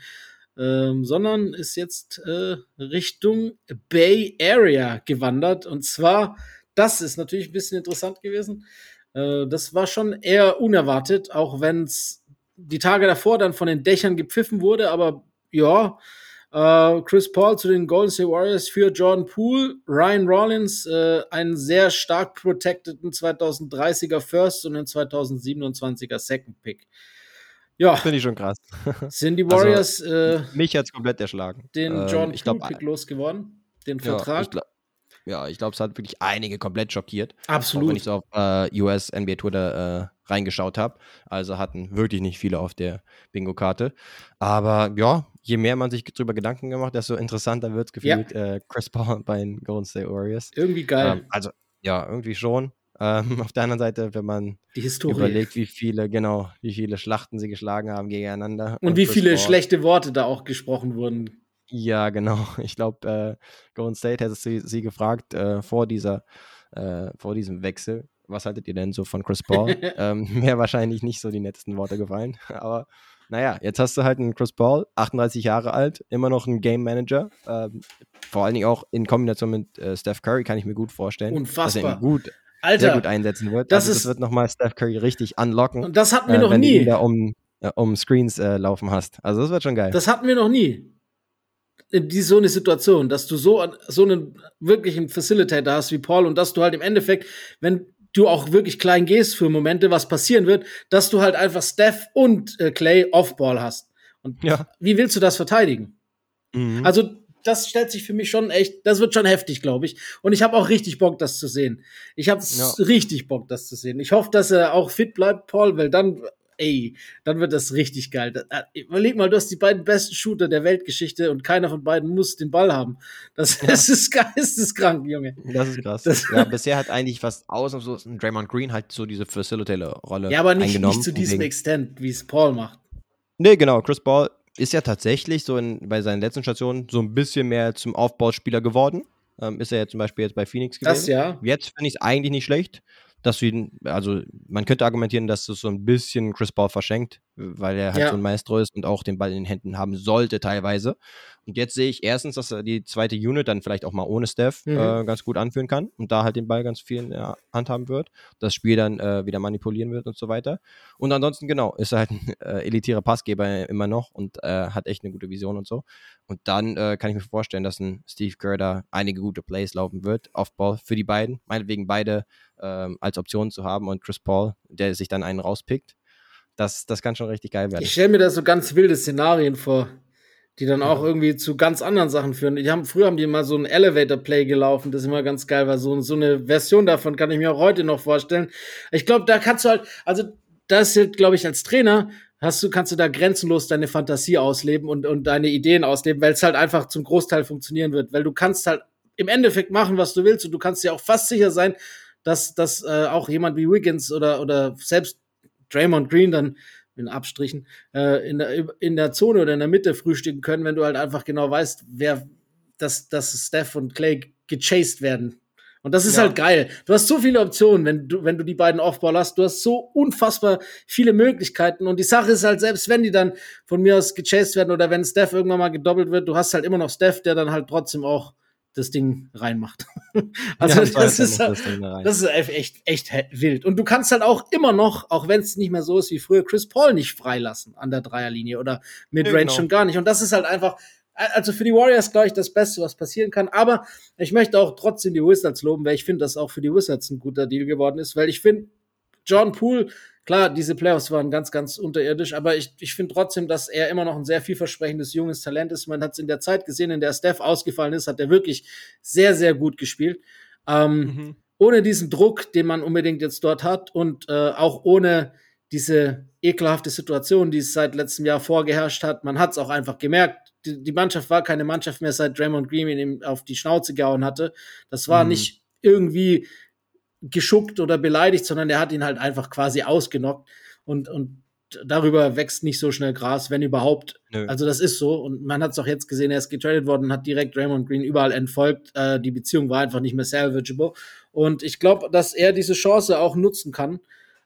Speaker 2: ähm, sondern ist jetzt äh, Richtung Bay Area gewandert. Und zwar, das ist natürlich ein bisschen interessant gewesen. Äh, das war schon eher unerwartet, auch wenn es die Tage davor dann von den Dächern gepfiffen wurde, aber ja, äh, Chris Paul zu den Golden State Warriors für Jordan Poole, Ryan Rollins, äh, einen sehr stark protecteden 2030er First und einen 2027er Second Pick. Ja,
Speaker 3: Finde ich schon krass.
Speaker 2: sind die
Speaker 3: Also,
Speaker 2: Warriors äh,
Speaker 3: Mich hat es komplett erschlagen.
Speaker 2: den
Speaker 3: Ähm,
Speaker 2: Jordan
Speaker 3: ich
Speaker 2: Poole
Speaker 3: glaube,
Speaker 2: Pick losgeworden? Den
Speaker 3: ja,
Speaker 2: Vertrag?
Speaker 3: glaub, ja, ich glaube, es hat wirklich einige komplett schockiert. Auch
Speaker 2: Absolut.
Speaker 3: wenn ich so auf äh, US NBA Twitter äh, reingeschaut habe. Also hatten wirklich nicht viele auf der Bingo-Karte. Aber ja, je mehr man sich drüber Gedanken gemacht, desto interessanter wird es gefühlt. Äh, Chris Paul bei den Golden State Warriors.
Speaker 2: Irgendwie geil.
Speaker 3: Ähm, also ja, irgendwie schon. Ähm, auf der anderen Seite, wenn man überlegt, wie viele, genau, wie viele Schlachten sie geschlagen haben gegeneinander.
Speaker 2: und wie
Speaker 3: Chris
Speaker 2: viele
Speaker 3: Paul-
Speaker 2: schlechte Worte da auch gesprochen wurden.
Speaker 3: Ja, genau. Ich glaube, äh, Golden State hätte sie, sie gefragt äh, vor dieser, äh, vor diesem Wechsel. Was haltet ihr denn so von Chris Paul? ähm, Mir wahrscheinlich nicht so die nettesten Worte gefallen, aber naja, jetzt hast du halt einen Chris Paul, 38 Jahre alt, immer noch ein Game Manager. Ähm, vor allen Dingen auch in Kombination mit äh, Steph Curry kann ich mir gut vorstellen.
Speaker 2: Unfassbar.
Speaker 3: Dass er ihn gut,
Speaker 2: Alter,
Speaker 3: sehr gut einsetzen wird.
Speaker 2: das
Speaker 3: also
Speaker 2: ist-
Speaker 3: das wird nochmal Steph Curry richtig unlocken.
Speaker 2: und das hatten wir
Speaker 3: äh,
Speaker 2: noch
Speaker 3: wenn du ihn
Speaker 2: nie.
Speaker 3: da um, äh, um Screens äh, laufen hast. Also das wird schon geil.
Speaker 2: Das hatten wir noch nie. In die, so eine Situation, dass du so, so einen wirklichen Facilitator hast wie Paul und dass du halt im Endeffekt, wenn du auch wirklich klein gehst für Momente, was passieren wird, dass du halt einfach Steph und äh, Clay Off-Ball hast. Und
Speaker 3: ja.
Speaker 2: wie willst du das verteidigen?
Speaker 3: Mhm.
Speaker 2: Also, das stellt sich für mich schon echt, das wird schon heftig, glaube ich. Und ich habe auch richtig Bock, das zu sehen. Ich habe
Speaker 3: Ja.
Speaker 2: richtig Bock, das zu sehen. Ich hoffe, dass er auch fit bleibt, Paul, weil dann, ey, dann wird das richtig geil. Da- äh, Überleg mal, du hast die beiden besten Shooter der Weltgeschichte und keiner von beiden muss den Ball haben. Das, das ist geisteskrank, Junge.
Speaker 3: Das ist krass.
Speaker 2: Das-
Speaker 3: ja, bisher hat eigentlich fast ausnahmslos ein Draymond Green halt so diese Facilitator-Rolle
Speaker 2: Ja, aber nicht,
Speaker 3: eingenommen.
Speaker 2: nicht zu diesem Extent, wie es Paul macht.
Speaker 3: Nee, genau. Chris Paul ist ja tatsächlich so in, bei seinen letzten Stationen so ein bisschen mehr zum Aufbauspieler geworden. Ähm, ist er ja zum Beispiel jetzt bei Phoenix gewesen.
Speaker 2: Das ja.
Speaker 3: Jetzt finde ich es eigentlich nicht schlecht, dass du ihn, also man könnte argumentieren, dass es so ein bisschen Chris Paul verschenkt, weil er halt
Speaker 2: Ja.
Speaker 3: so ein Maestro ist und auch den Ball in den Händen haben sollte teilweise. Und jetzt sehe ich erstens, dass er die zweite Unit dann vielleicht auch mal ohne Steph
Speaker 2: Mhm.
Speaker 3: äh, ganz gut anführen kann und da halt den Ball ganz viel in der Hand haben wird, das Spiel dann äh, wieder manipulieren wird und so weiter. Und ansonsten, genau, ist er halt ein äh, elitärer Passgeber immer noch und äh, hat echt eine gute Vision und so. Und dann äh, kann ich mir vorstellen, dass ein Steve Kerr da einige gute Plays laufen wird, auf Ball für die beiden, meinetwegen beide ähm, als Option zu haben und Chris Paul, der sich dann einen rauspickt. Das, das kann schon richtig geil werden.
Speaker 2: Ich stelle mir da so ganz wilde Szenarien vor, die dann auch irgendwie zu ganz anderen Sachen führen. Die haben, früher haben die mal so ein Elevator-Play gelaufen, das immer ganz geil war. So, so eine Version davon kann ich mir auch heute noch vorstellen. Ich glaube, da kannst du halt, also das ist, glaube ich, als Trainer hast du, kannst du da grenzenlos deine Fantasie ausleben und, und deine Ideen ausleben, weil es halt einfach zum Großteil funktionieren wird. Weil du kannst halt im Endeffekt machen, was du willst und du kannst dir auch fast sicher sein, dass, dass äh, auch jemand wie Wiggins oder, oder selbst Draymond Green dann in Abstrichen äh, in, der, in der Zone oder in der Mitte frühstücken können, wenn du halt einfach genau weißt, wer dass, dass Steph und Clay gechased werden. Und das ist
Speaker 3: Ja.
Speaker 2: halt geil. Du hast so viele Optionen, wenn du, wenn du die beiden Offball hast. Du hast so unfassbar viele Möglichkeiten. Und die Sache ist halt, selbst wenn die dann von mir aus gechased werden oder wenn Steph irgendwann mal gedoppelt wird, du hast halt immer noch Steph, der dann halt trotzdem auch das Ding reinmacht. also
Speaker 3: Ja,
Speaker 2: das, ist halt,
Speaker 3: das Ding da rein.
Speaker 2: das ist echt, echt wild. Und du kannst halt auch immer noch, auch wenn es nicht mehr so ist wie früher, Chris Paul nicht freilassen an der Dreierlinie oder Midrange
Speaker 3: genau.
Speaker 2: schon gar nicht. Und das ist halt einfach, also für die Warriors, glaube ich, das Beste, was passieren kann. Aber ich möchte auch trotzdem die Wizards loben, weil ich finde, dass auch für die Wizards ein guter Deal geworden ist, weil ich finde, John Poole, klar, diese Playoffs waren ganz, ganz unterirdisch, aber ich, ich finde trotzdem, dass er immer noch ein sehr vielversprechendes junges Talent ist. Man hat es in der Zeit gesehen, in der Steph ausgefallen ist, hat er wirklich sehr, sehr gut gespielt. Ähm,
Speaker 3: Mhm.
Speaker 2: ohne diesen Druck, den man unbedingt jetzt dort hat und äh, auch ohne diese ekelhafte Situation, die es seit letztem Jahr vorgeherrscht hat. Man hat es auch einfach gemerkt. Die, die Mannschaft war keine Mannschaft mehr, seit Draymond Green ihm auf die Schnauze gehauen hatte. Das war
Speaker 3: Mhm.
Speaker 2: nicht irgendwie geschuckt oder beleidigt, sondern er hat ihn halt einfach quasi ausgenockt und, und darüber wächst nicht so schnell Gras, wenn überhaupt.
Speaker 3: Nö.
Speaker 2: Also das ist so und man hat es auch jetzt gesehen, er ist getradet worden, hat direkt Raymond Green überall entfolgt. Äh, die Beziehung war einfach nicht mehr salvageable und ich glaube, dass er diese Chance auch nutzen kann.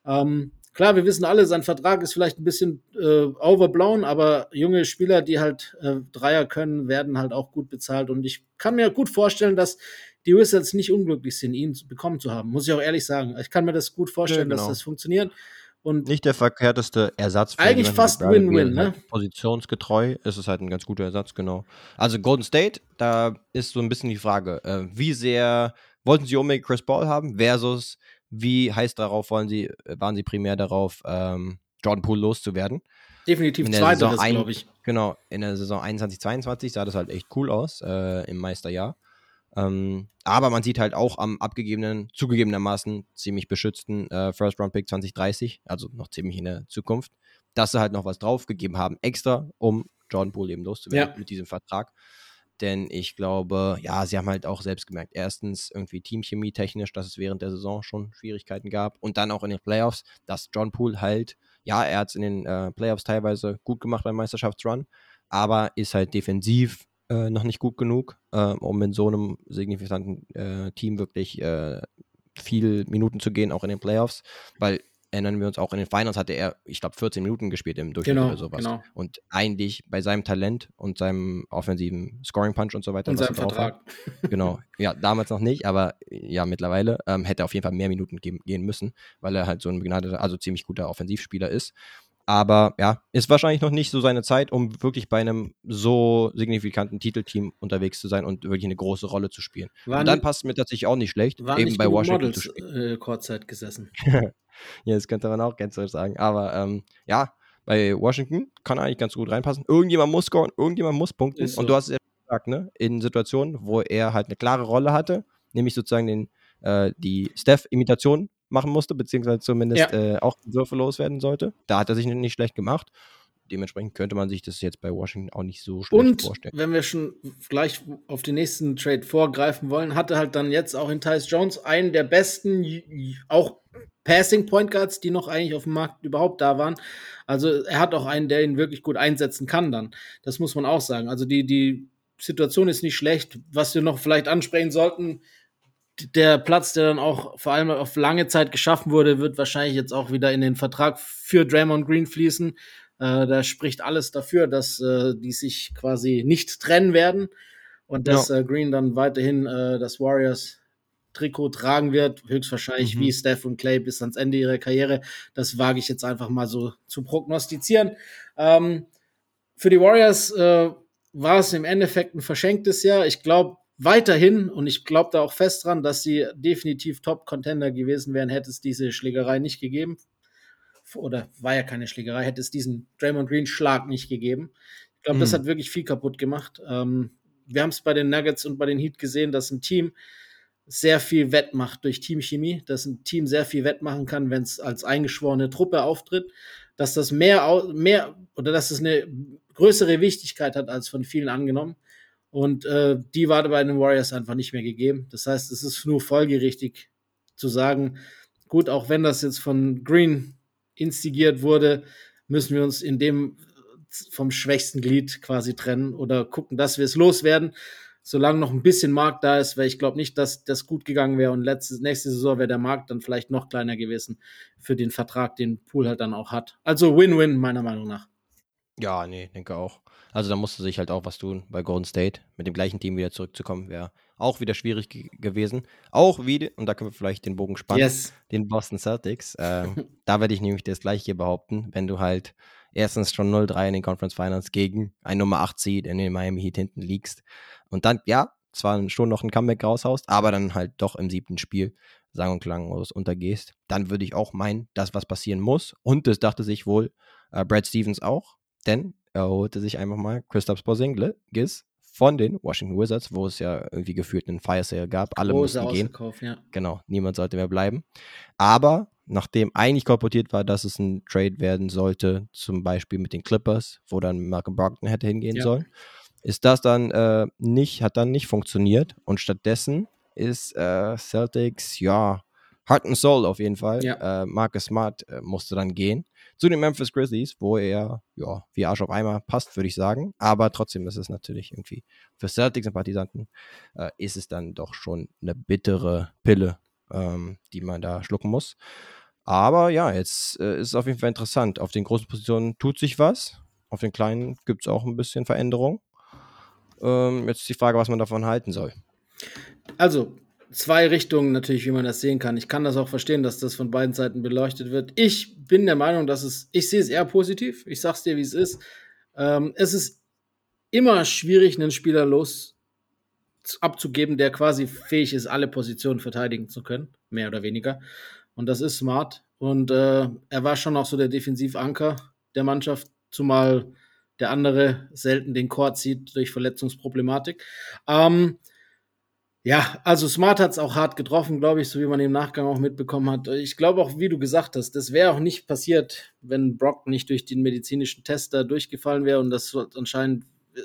Speaker 2: Ähm, klar, wir wissen alle, sein Vertrag ist vielleicht ein bisschen äh, overblown, aber junge Spieler, die halt äh, Dreier können, werden halt auch gut bezahlt und ich kann mir gut vorstellen, dass die Wizards nicht unglücklich sind, ihn bekommen zu haben. Muss ich auch ehrlich sagen. Ich kann mir das gut vorstellen,
Speaker 3: Ja,
Speaker 2: dass
Speaker 3: genau.
Speaker 2: das funktioniert. Und
Speaker 3: Nicht der verkehrteste Ersatz. für
Speaker 2: Eigentlich fast Win-Win, ne?
Speaker 3: halt Positionsgetreu ist es halt ein ganz guter Ersatz, genau. Also Golden State, da ist so ein bisschen die Frage, äh, wie sehr wollten sie unbedingt Chris Paul haben versus wie heiß darauf wollen sie, waren sie primär darauf, ähm, Jordan Poole loszuwerden.
Speaker 2: definitiv zweiteres, glaube ich.
Speaker 3: Genau, in der Saison 21, 22 sah das halt echt cool aus, äh, im Meisterjahr. Ähm, aber man sieht halt auch am abgegebenen, zugegebenermaßen ziemlich beschützten äh, First-Round-Pick 2030, also noch ziemlich in der Zukunft, dass sie halt noch was draufgegeben haben, extra, um Jordan Poole eben loszuwerden
Speaker 2: Ja.
Speaker 3: mit diesem Vertrag. Denn ich glaube, ja, sie haben halt auch selbst gemerkt, erstens irgendwie Teamchemie technisch, dass es während der Saison schon Schwierigkeiten gab und dann auch in den Playoffs, dass John Poole halt, ja, er hat es in den äh, Playoffs teilweise gut gemacht beim Meisterschaftsrun, aber ist halt defensiv äh, noch nicht gut genug, äh, um in so einem signifikanten äh, Team wirklich äh, viel Minuten zu gehen, auch in den Playoffs, weil erinnern wir uns auch in den Finals hatte er, ich glaube, 14 Minuten gespielt im Durchschnitt
Speaker 2: Genau,
Speaker 3: oder sowas.
Speaker 2: genau.
Speaker 3: Und eigentlich bei seinem Talent und seinem offensiven Scoring Punch und so weiter.
Speaker 2: Und seinem
Speaker 3: er drauf hat,
Speaker 2: Vertrag.
Speaker 3: Genau, ja, damals noch nicht, aber ja, mittlerweile ähm, hätte er auf jeden Fall mehr Minuten geben, gehen müssen, weil er halt so ein begnadeter, also ziemlich guter Offensivspieler ist. Aber ja, ist wahrscheinlich noch nicht so seine Zeit, um wirklich bei einem so signifikanten Titelteam unterwegs zu sein und wirklich eine große Rolle zu spielen.
Speaker 2: Waren
Speaker 3: und dann passt mir tatsächlich auch nicht schlecht, eben bei Washington zu
Speaker 2: Models
Speaker 3: spielen.
Speaker 2: äh, Kurzzeit gesessen.
Speaker 3: Ja, das könnte man auch ganz so sagen. Aber ähm, ja, bei Washington kann er eigentlich ganz gut reinpassen. Irgendjemand muss scoren, irgendjemand muss punkten.
Speaker 2: So.
Speaker 3: Und du hast es ja gesagt, ne? In Situationen, wo er halt eine klare Rolle hatte, nämlich sozusagen den, äh, die Steph-Imitation machen musste, beziehungsweise zumindest äh, auch Würfe loswerden sollte. Da hat er sich nicht schlecht gemacht. Dementsprechend könnte man sich das jetzt bei Washington auch nicht so schlecht
Speaker 2: Und
Speaker 3: vorstellen.
Speaker 2: wenn wir schon gleich auf den nächsten Trade vorgreifen wollen, hatte halt dann jetzt auch in Tyus Jones einen der besten, auch Passing Point Guards, die noch eigentlich auf dem Markt überhaupt da waren. Also er hat auch einen, der ihn wirklich gut einsetzen kann dann. Das muss man auch sagen. Also die, die Situation ist nicht schlecht. Was wir noch vielleicht ansprechen sollten, der Platz, der dann auch vor allem auf lange Zeit geschaffen wurde, wird wahrscheinlich jetzt auch wieder in den Vertrag für Draymond Green fließen. Äh, da spricht alles dafür, dass äh, die sich quasi nicht trennen werden und dass äh, Green dann weiterhin äh, das Warriors Trikot tragen wird, höchstwahrscheinlich
Speaker 3: Mhm.
Speaker 2: wie Steph und Clay bis ans Ende ihrer Karriere. Das wage ich jetzt einfach mal so zu prognostizieren. Ähm, für die Warriors äh, war es im Endeffekt ein verschenktes Jahr. Ich glaube weiterhin und ich glaube da auch fest dran, dass sie definitiv Top-Contender gewesen wären, hätte es diese Schlägerei nicht gegeben. Oder war ja keine Schlägerei, hätte es diesen Draymond Green-Schlag nicht gegeben. Ich glaube, das
Speaker 3: Mhm.
Speaker 2: hat wirklich viel kaputt gemacht. Ähm, wir haben es bei den Nuggets und bei den Heat gesehen, dass ein Team sehr viel wettmacht durch Teamchemie, dass ein Team sehr viel wettmachen kann, wenn es als eingeschworene Truppe auftritt, dass das mehr, mehr oder dass es eine größere Wichtigkeit hat als von vielen angenommen. Und äh, die war bei den Warriors einfach nicht mehr gegeben. Das heißt, es ist nur folgerichtig zu sagen, gut, auch wenn das jetzt von Green instigiert wurde, müssen wir uns in dem vom schwächsten Glied quasi trennen oder gucken, dass wir es loswerden. Solange noch ein bisschen Markt da ist, weil ich glaube nicht, dass das gut gegangen wäre und letzte, nächste Saison wäre der Markt dann vielleicht noch kleiner gewesen für den Vertrag, den Pool halt dann auch hat. Also Win-Win, meiner Meinung nach.
Speaker 3: Ja, nee, denke auch. Also da musste sich halt auch was tun bei Golden State. Mit dem gleichen Team wieder zurückzukommen, wäre auch wieder schwierig ge gewesen. Auch wie, und da können wir vielleicht den Bogen spannen,
Speaker 2: Yes.
Speaker 3: den Boston Celtics. Ähm, da werde ich nämlich das gleiche hier behaupten, wenn du halt erstens schon 0-3 in den Conference Finals gegen ein Nummer 8 Seed in den Miami Heat hinten liegst und dann, ja, zwar schon noch ein Comeback raushaust, aber dann halt doch im siebten Spiel sang- und klanglos untergehst, dann würde ich auch meinen, dass was passieren muss. Und das dachte sich wohl äh, Brad Stevens auch, denn er holte sich einfach mal Christoph Porzingis von den Washington Wizards, wo es ja irgendwie gefühlt einen Fire Sale gab. Alle
Speaker 2: Großer
Speaker 3: mussten gehen.
Speaker 2: Ja.
Speaker 3: Genau, niemand sollte mehr bleiben. Aber nachdem eigentlich kolportiert war, dass es ein Trade werden sollte, zum Beispiel mit den Clippers, wo dann Malcolm Brogdon hätte hingehen
Speaker 2: Ja.
Speaker 3: sollen, ist das dann äh, nicht, hat dann nicht funktioniert. Und stattdessen ist äh, Celtics, ja, Heart and Soul auf jeden Fall.
Speaker 2: Ja.
Speaker 3: Äh, Marcus Smart äh, musste dann gehen zu den Memphis Grizzlies, wo er, ja, wie Arsch auf Eimer passt, würde ich sagen. Aber trotzdem ist es natürlich irgendwie für Celtics-Sympathisanten äh, ist es dann doch schon eine bittere Pille, ähm, die man da schlucken muss. Aber ja, jetzt äh, ist es auf jeden Fall interessant. Auf den großen Positionen tut sich was. Auf den kleinen gibt es auch ein bisschen Veränderung. Ähm, jetzt ist die Frage, was man davon halten soll.
Speaker 2: Also, zwei Richtungen natürlich, wie man das sehen kann. Ich kann das auch verstehen, dass das von beiden Seiten beleuchtet wird. Ich bin der Meinung, dass es, ich sehe es eher positiv. Ich sag's dir, wie es ist. Ähm, es ist immer schwierig, einen Spieler los abzugeben, der quasi fähig ist, alle Positionen verteidigen zu können, mehr oder weniger. Und das ist smart. Und äh, er war schon auch so der Defensivanker der Mannschaft, zumal der andere selten den Chord zieht durch Verletzungsproblematik. Ähm, ja, also Smart hat es auch hart getroffen, glaube ich, so wie man im Nachgang auch mitbekommen hat. Ich glaube auch, wie du gesagt hast, das wäre auch nicht passiert, wenn Brock nicht durch den medizinischen Test da durchgefallen wäre und das anscheinend äh,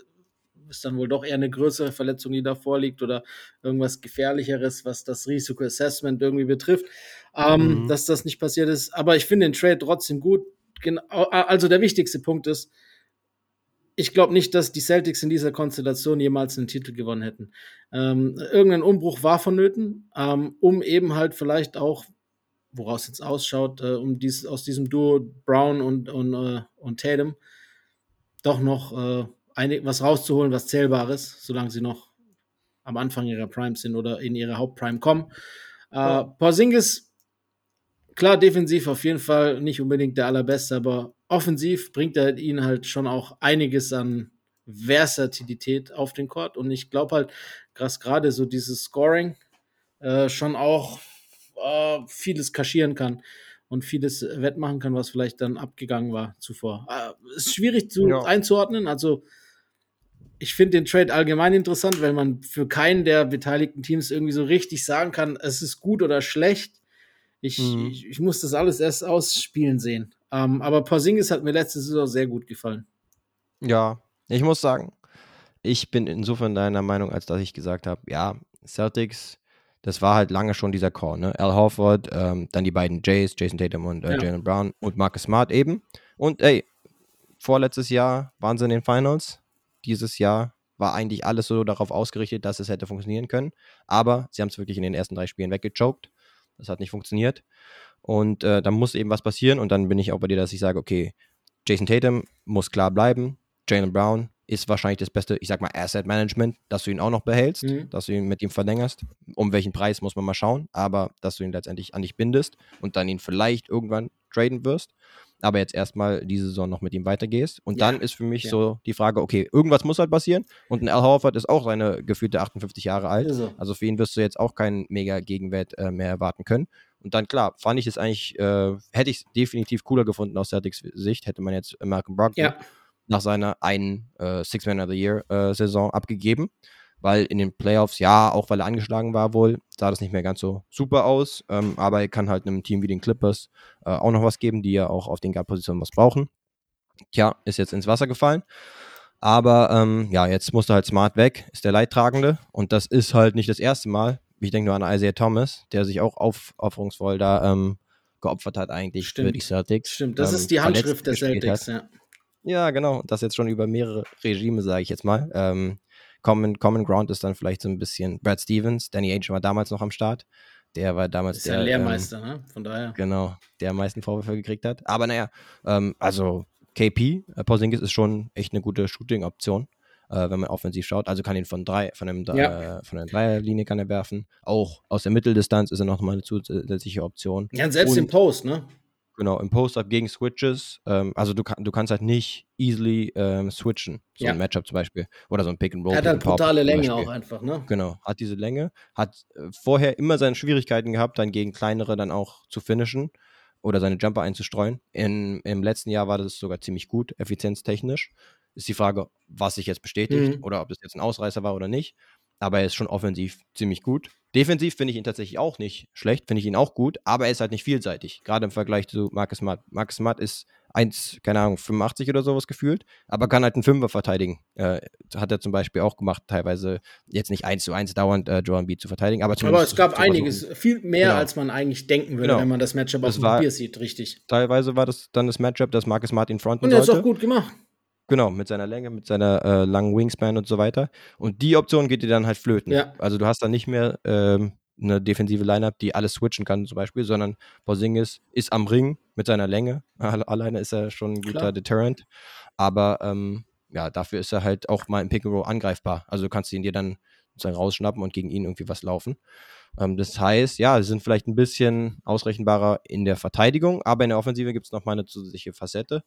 Speaker 2: ist dann wohl doch eher eine größere Verletzung, die da vorliegt oder irgendwas Gefährlicheres, was das Risikoassessment irgendwie betrifft, ähm,
Speaker 3: Mhm.
Speaker 2: dass das nicht passiert ist. Aber ich finde den Trade trotzdem gut. Genau, also der wichtigste Punkt ist, ich glaube nicht, dass die Celtics in dieser Konstellation jemals einen Titel gewonnen hätten. Ähm, irgendein Umbruch war vonnöten, ähm, um eben halt vielleicht auch woraus jetzt ausschaut, äh, um dies, aus diesem Duo Brown und, und, äh, und Tatum doch noch äh, einig, was rauszuholen, was Zählbares, solange sie noch am Anfang ihrer Prime sind oder in ihre Hauptprime kommen. Äh. Porzingis, klar, defensiv auf jeden Fall nicht unbedingt der allerbeste, aber offensiv bringt er ihnen halt schon auch einiges an Versatilität auf den Court. Und ich glaube halt, dass gerade so dieses Scoring äh, schon auch äh, vieles kaschieren kann und vieles wettmachen kann, was vielleicht dann abgegangen war zuvor. Äh, ist schwierig zu ja. einzuordnen. Also ich finde den Trade allgemein interessant, weil man für keinen der beteiligten Teams irgendwie so richtig sagen kann, es ist gut oder schlecht. Ich, mhm. ich, ich, muss das alles erst ausspielen sehen. Ähm, aber Porzingis hat mir letzte Saison sehr gut gefallen.
Speaker 3: Ja, ich muss sagen, ich bin insofern deiner Meinung, als dass ich gesagt habe, ja, Celtics, das war halt lange schon dieser Call, ne? Al Horford, ähm, dann die beiden Jays, Jason Tatum und äh, ja. Jalen Brown und Marcus Smart eben. Und ey, vorletztes Jahr waren sie in den Finals. Dieses Jahr war eigentlich alles so darauf ausgerichtet, dass es hätte funktionieren können. Aber sie haben es wirklich in den ersten drei Spielen weggechoked. Das hat nicht funktioniert. Und äh, dann muss eben was passieren. Und dann bin ich auch bei dir, dass ich sage, okay, Jason Tatum muss klar bleiben. Jalen Brown ist wahrscheinlich das beste, ich sag mal, Asset Management, dass du ihn auch noch behältst, mhm. dass du ihn mit ihm verlängerst. Um welchen Preis muss man mal schauen, aber dass du ihn letztendlich an dich bindest und dann ihn vielleicht irgendwann traden wirst. Aber jetzt erstmal diese Saison noch mit ihm weitergehst. Und ja. dann ist für mich ja. so die Frage, okay, irgendwas muss halt passieren. Und ein Al Horford ist auch seine gefühlte 58 Jahre alt. Also. also für ihn wirst du jetzt auch keinen mega Gegenwert äh, mehr erwarten können. Und dann, klar, fand ich es eigentlich, äh, hätte ich es definitiv cooler gefunden aus Celtics Sicht, hätte man jetzt Malcolm Brogdon ja nach seiner einen äh, Six Man of the Year äh, Saison abgegeben, weil in den Playoffs, ja, auch weil er angeschlagen war wohl, sah das nicht mehr ganz so super aus, ähm, aber er kann halt einem Team wie den Clippers äh, auch noch was geben, die ja auch auf den Guard-Positionen was brauchen. Tja, ist jetzt ins Wasser gefallen. Aber ähm, ja, jetzt musste halt Smart weg, ist der Leidtragende. Und das ist halt nicht das erste Mal. Ich denke nur an Isaiah Thomas, der sich auch auf, aufrungsvoll da ähm, geopfert hat, eigentlich
Speaker 2: Stimmt.
Speaker 3: für die Celtics.
Speaker 2: Stimmt, das ähm, ist die Handschrift der Celtics, ja.
Speaker 3: Ja, genau. Das jetzt schon über mehrere Regime, sage ich jetzt mal. Ähm, Common, Common Ground ist dann vielleicht so ein bisschen Brad Stevens. Danny Ainge war damals noch am Start. Der war damals ist
Speaker 2: der. Ja Lehrmeister, ähm, ne? Von daher.
Speaker 3: Genau, der am meisten Vorwürfe gekriegt hat. Aber naja, ähm, also KP, äh, Porzingis ist schon echt eine gute Shooting-Option, äh, wenn man offensiv schaut. Also kann ihn von drei, von einem ja. äh, von einer Dreierlinie kann er werfen. Auch aus der Mitteldistanz ist er noch mal eine zusätzliche Option.
Speaker 2: Ja, selbst und, im Post, ne?
Speaker 3: Genau, im Post-Up gegen Switches. Ähm, also du, kann, du kannst halt nicht easily ähm, switchen. So ja. ein Matchup zum Beispiel. Oder so ein Pick and Roll.
Speaker 2: Er hat halt brutale Länge auch einfach, ne?
Speaker 3: Genau, hat diese Länge. Hat äh, vorher immer seine Schwierigkeiten gehabt, dann gegen kleinere dann auch zu finishen oder seine Jumper einzustreuen. In, Im letzten Jahr war das sogar ziemlich gut, effizienztechnisch. Ist die Frage, was sich jetzt bestätigt mhm. oder ob das jetzt ein Ausreißer war oder nicht aber er ist schon offensiv ziemlich gut. Defensiv finde ich ihn tatsächlich auch nicht schlecht, finde ich ihn auch gut, aber er ist halt nicht vielseitig, gerade im Vergleich zu Marcus Smart. Marcus Smart ist 1, keine Ahnung, 85 oder sowas gefühlt, aber kann halt einen Fünfer verteidigen. Äh, hat er zum Beispiel auch gemacht, teilweise jetzt nicht 1 zu 1 dauernd äh, Joan B zu verteidigen, aber
Speaker 2: Aber es gab einiges, viel mehr, genau. als man eigentlich denken würde, genau. wenn man das Matchup das auf dem Papier sieht, richtig.
Speaker 3: Teilweise war das dann das Matchup, das Marcus Smart ihn fronten
Speaker 2: Und er ist auch gut gemacht.
Speaker 3: Genau, mit seiner Länge, mit seiner äh, langen Wingspan und so weiter. Und die Option geht dir dann halt flöten. Ja. Also du hast dann nicht mehr ähm, eine defensive Lineup, die alles switchen kann zum Beispiel, sondern Porzingis ist am Ring mit seiner Länge. Alleine ist er schon ein guter Klar. Deterrent. Aber ähm, ja, dafür ist er halt auch mal im Pick and Roll angreifbar. Also du kannst ihn dir dann sozusagen rausschnappen und gegen ihn irgendwie was laufen. Ähm, das heißt, ja, sie sind vielleicht ein bisschen ausrechenbarer in der Verteidigung, aber in der Offensive gibt es nochmal eine zusätzliche Facette.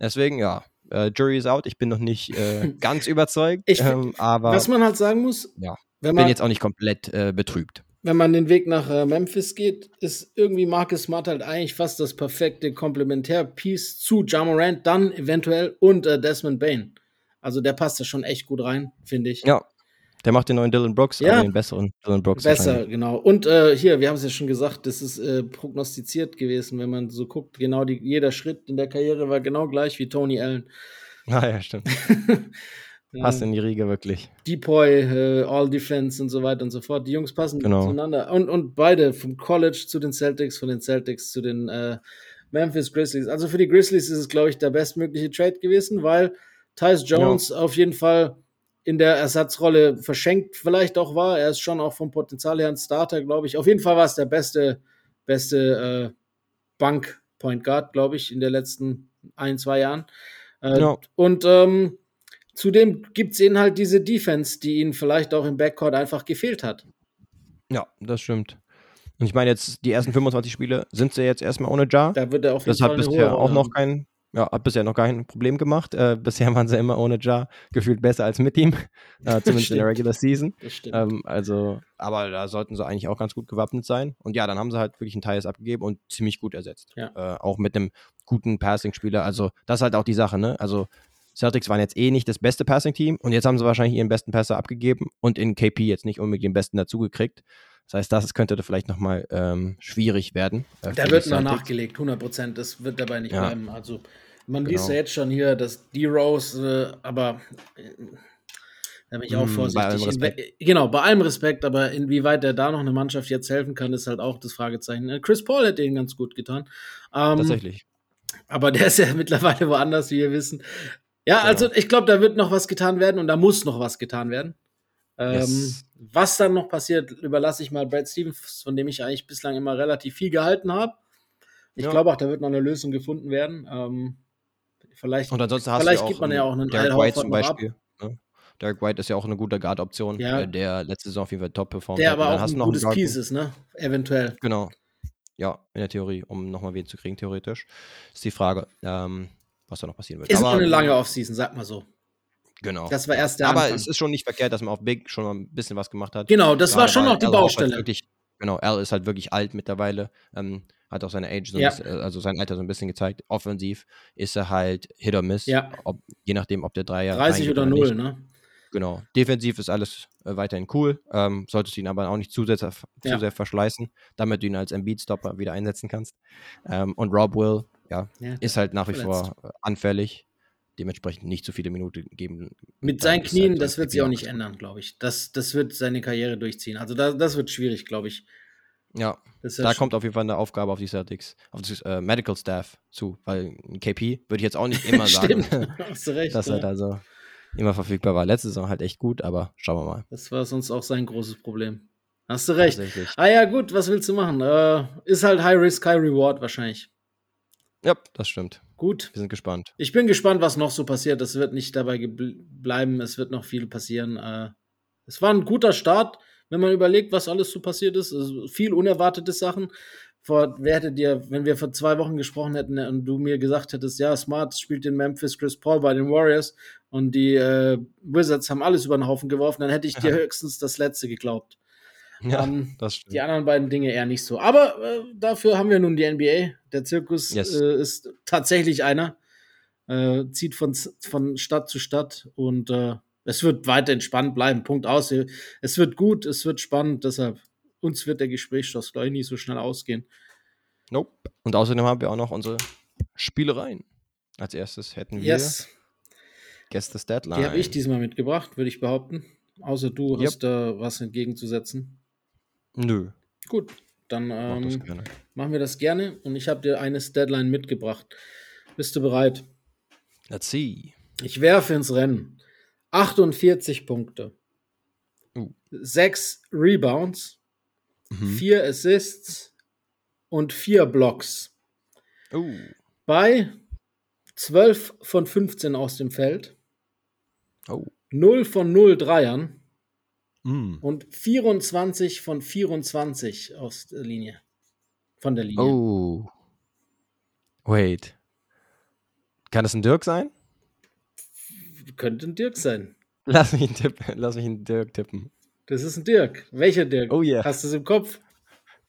Speaker 3: Deswegen, ja, äh, Jury is out. Ich bin noch nicht äh, ganz überzeugt.
Speaker 2: Ich, ähm, aber was man halt sagen muss,
Speaker 3: ja, wenn man, bin jetzt auch nicht komplett äh, betrübt.
Speaker 2: Wenn man den Weg nach äh, Memphis geht, ist irgendwie Marcus Smart halt eigentlich fast das perfekte Komplementärpiece zu Jamorant, dann eventuell und äh, Desmond Bain. Also der passt da schon echt gut rein, finde ich.
Speaker 3: Ja, der macht den neuen Dylan Brooks,
Speaker 2: ja.
Speaker 3: den besseren Dylan Brooks.
Speaker 2: Besser, genau. Und äh, hier, wir haben es ja schon gesagt, das ist äh, prognostiziert gewesen, wenn man so guckt. Genau, die, jeder Schritt in der Karriere war genau gleich wie Tony Allen.
Speaker 3: Ah ja, stimmt. Passt in die Riege wirklich.
Speaker 2: Depoy, äh, All Defense und so weiter und so fort. Die Jungs passen
Speaker 3: genau.
Speaker 2: zueinander. Und, und beide vom College zu den Celtics, von den Celtics zu den äh, Memphis Grizzlies. Also für die Grizzlies ist es, glaube ich, der bestmögliche Trade gewesen, weil Tyus Jones ja. auf jeden Fall in der Ersatzrolle verschenkt vielleicht auch war. Er ist schon auch vom Potenzial her ein Starter, glaube ich. Auf jeden Fall war es der beste beste äh, Bank Point Guard, glaube ich, in den letzten ein, zwei Jahren. Äh,
Speaker 3: Ja.
Speaker 2: Und ähm, zudem gibt es ihnen halt diese Defense, die ihnen vielleicht auch im Backcourt einfach gefehlt hat.
Speaker 3: Ja, das stimmt. Und ich meine, jetzt die ersten 25 Spiele sind sie jetzt erstmal ohne Jar.
Speaker 2: Da wird er auf jeden
Speaker 3: Das hat
Speaker 2: Fall eine
Speaker 3: bisher
Speaker 2: hohe
Speaker 3: auch noch kein, ja, hat bisher noch kein Problem gemacht. Äh, bisher waren sie immer ohne Jar gefühlt besser als mit ihm, äh, zumindest in der Regular Season.
Speaker 2: Das stimmt.
Speaker 3: Ähm, also, aber da sollten sie eigentlich auch ganz gut gewappnet sein. Und ja, dann haben sie halt wirklich einen Teils abgegeben und ziemlich gut ersetzt.
Speaker 2: Ja.
Speaker 3: Äh, auch mit einem guten Passing-Spieler. Also, das ist halt auch die Sache, ne? Also, Celtics waren jetzt eh nicht das beste Passing-Team und jetzt haben sie wahrscheinlich ihren besten Passer abgegeben und in KP jetzt nicht unbedingt den besten dazugekriegt. Das heißt, das könnte vielleicht nochmal ähm, schwierig werden. äh,
Speaker 2: Da wird noch nachgelegt, 100 Prozent. Das wird dabei nicht
Speaker 3: Ja.
Speaker 2: bleiben. Also, man
Speaker 3: Genau.
Speaker 2: liest ja jetzt schon hier, dass D-Rose, äh, aber äh, da bin ich auch
Speaker 3: Mm, bei
Speaker 2: vorsichtig. Inwe- Genau, bei allem Respekt, aber inwieweit er da noch eine Mannschaft jetzt helfen kann, ist halt auch das Fragezeichen. Äh, Chris Paul hätte ihn ganz gut getan. Ähm,
Speaker 3: Tatsächlich.
Speaker 2: aber der ist ja mittlerweile woanders, wie wir wissen. Ja,
Speaker 3: Genau.
Speaker 2: also ich glaube, da wird noch was getan werden und da muss noch was getan werden. Ähm,
Speaker 3: Yes.
Speaker 2: Was dann noch passiert, überlasse ich mal Brad Stevens, von dem ich eigentlich bislang immer relativ viel gehalten habe. Ich
Speaker 3: Ja.
Speaker 2: glaube auch, da wird noch eine Lösung gefunden werden. Ähm, vielleicht
Speaker 3: Und ansonsten hast
Speaker 2: vielleicht
Speaker 3: du ja
Speaker 2: gibt man ja auch einen
Speaker 3: Derek White zum. Beispiel. Ne? Derek White ist ja auch eine gute Guard-Option,
Speaker 2: Ja.
Speaker 3: äh, der letzte Saison auf jeden Fall top performt
Speaker 2: der
Speaker 3: hat.
Speaker 2: Aber auch ein gutes Piece ist, ne? Eventuell.
Speaker 3: Genau. Ja, in der Theorie, um nochmal wen zu kriegen, theoretisch. Ist die Frage, ähm, was da noch passieren wird.
Speaker 2: Ist
Speaker 3: Aber-
Speaker 2: eine lange Offseason, sag mal so.
Speaker 3: Genau.
Speaker 2: Das war erst der
Speaker 3: Aber
Speaker 2: Anfang.
Speaker 3: es ist schon nicht verkehrt, dass man auf Big schon mal ein bisschen was gemacht hat.
Speaker 2: Genau, das war
Speaker 3: Gerade
Speaker 2: schon
Speaker 3: weil
Speaker 2: noch die Baustelle.
Speaker 3: Wirklich, genau, Al ist halt wirklich alt mittlerweile. Ähm, hat auch seine Age, so ein
Speaker 2: Ja.
Speaker 3: bisschen, äh, also sein Alter so ein bisschen gezeigt. Offensiv ist er halt Hit or Miss.
Speaker 2: Ja.
Speaker 3: Ob, je nachdem, ob der Dreier
Speaker 2: 30
Speaker 3: reingeht
Speaker 2: oder
Speaker 3: nicht.
Speaker 2: 0, ne?
Speaker 3: Genau. Defensiv ist alles äh, weiterhin cool. Ähm, solltest du ihn aber auch nicht zu sehr, zu
Speaker 2: Ja.
Speaker 3: sehr verschleißen, damit du ihn als Embiid-Stopper wieder einsetzen kannst. Ähm, und Rob Will, ja,
Speaker 2: Ja,
Speaker 3: ist halt nach wie
Speaker 2: verletzt.
Speaker 3: vor äh, anfällig. Dementsprechend nicht zu viele Minuten geben.
Speaker 2: Mit seinen Knien,
Speaker 3: halt
Speaker 2: das wird sich auch nicht ändern, glaube ich. Das, das wird seine Karriere durchziehen. Also da, das wird schwierig, glaube ich.
Speaker 3: Ja,
Speaker 2: Das
Speaker 3: da
Speaker 2: schon-
Speaker 3: kommt auf jeden Fall eine Aufgabe auf die Celtics, auf das äh, Medical Staff zu, weil ein KP würde ich jetzt auch nicht immer sagen,
Speaker 2: Stimmt, hast du recht.
Speaker 3: dass er
Speaker 2: ja.
Speaker 3: da so immer verfügbar war. Letzte Saison halt echt gut, aber schauen wir mal.
Speaker 2: Das war sonst auch sein großes Problem. Hast du recht. Ah ja, gut, was willst du machen? Äh, ist halt High Risk, High Reward wahrscheinlich.
Speaker 3: Ja, das stimmt.
Speaker 2: Gut.
Speaker 3: Wir sind gespannt.
Speaker 2: Ich bin gespannt, was noch so passiert. Es wird nicht dabei bleiben. Es wird noch viel passieren. Äh, es war ein guter Start, wenn man überlegt, was alles so passiert ist. Also viel unerwartete Sachen. Vor, wer hätte dir, wenn wir vor zwei Wochen gesprochen hätten und du mir gesagt hättest, ja, Smart spielt in Memphis Chris Paul bei den Warriors und die äh, Wizards haben alles über den Haufen geworfen, dann hätte ich dir höchstens das letzte geglaubt.
Speaker 3: Ja,
Speaker 2: Ähm, die anderen beiden Dinge eher nicht so. Aber äh, dafür haben wir nun die NBA. Der Zirkus
Speaker 3: Yes.
Speaker 2: äh, ist tatsächlich einer. Äh, zieht von, von Stadt zu Stadt und äh, es wird weiter entspannt bleiben. Punkt aus. Es wird gut, es wird spannend. Deshalb, uns wird der Gesprächsstoff, glaube ich, nicht so schnell ausgehen.
Speaker 3: Nope. Und außerdem haben wir auch noch unsere Spielereien. Als erstes hätten wir
Speaker 2: Yes,
Speaker 3: Gäste Deadline.
Speaker 2: die habe ich diesmal mitgebracht, würde ich behaupten. Außer du
Speaker 3: Yep.
Speaker 2: hast da was entgegenzusetzen.
Speaker 3: Nö,
Speaker 2: Gut, dann
Speaker 3: mach
Speaker 2: ähm,
Speaker 3: gerne.
Speaker 2: machen wir das gerne und ich habe dir eine Deadline mitgebracht. Bist du bereit?
Speaker 3: Let's see.
Speaker 2: Ich werfe ins Rennen. 48 Punkte.
Speaker 3: Uh.
Speaker 2: 6 Rebounds,
Speaker 3: Mhm.
Speaker 2: 4 Assists und 4 Blocks.
Speaker 3: Uh.
Speaker 2: Bei 12 von 15 aus dem Feld,
Speaker 3: Oh.
Speaker 2: 0 von 0 Dreiern
Speaker 3: Mm.
Speaker 2: und 24 von 24 aus der Linie. Von der Linie.
Speaker 3: Oh. Wait. Kann das ein Dirk sein?
Speaker 2: Könnte ein Dirk sein.
Speaker 3: Lass mich einen, Tipp, lass mich einen Dirk tippen.
Speaker 2: Das ist ein Dirk. Welcher Dirk?
Speaker 3: Oh yeah.
Speaker 2: Hast du es im Kopf?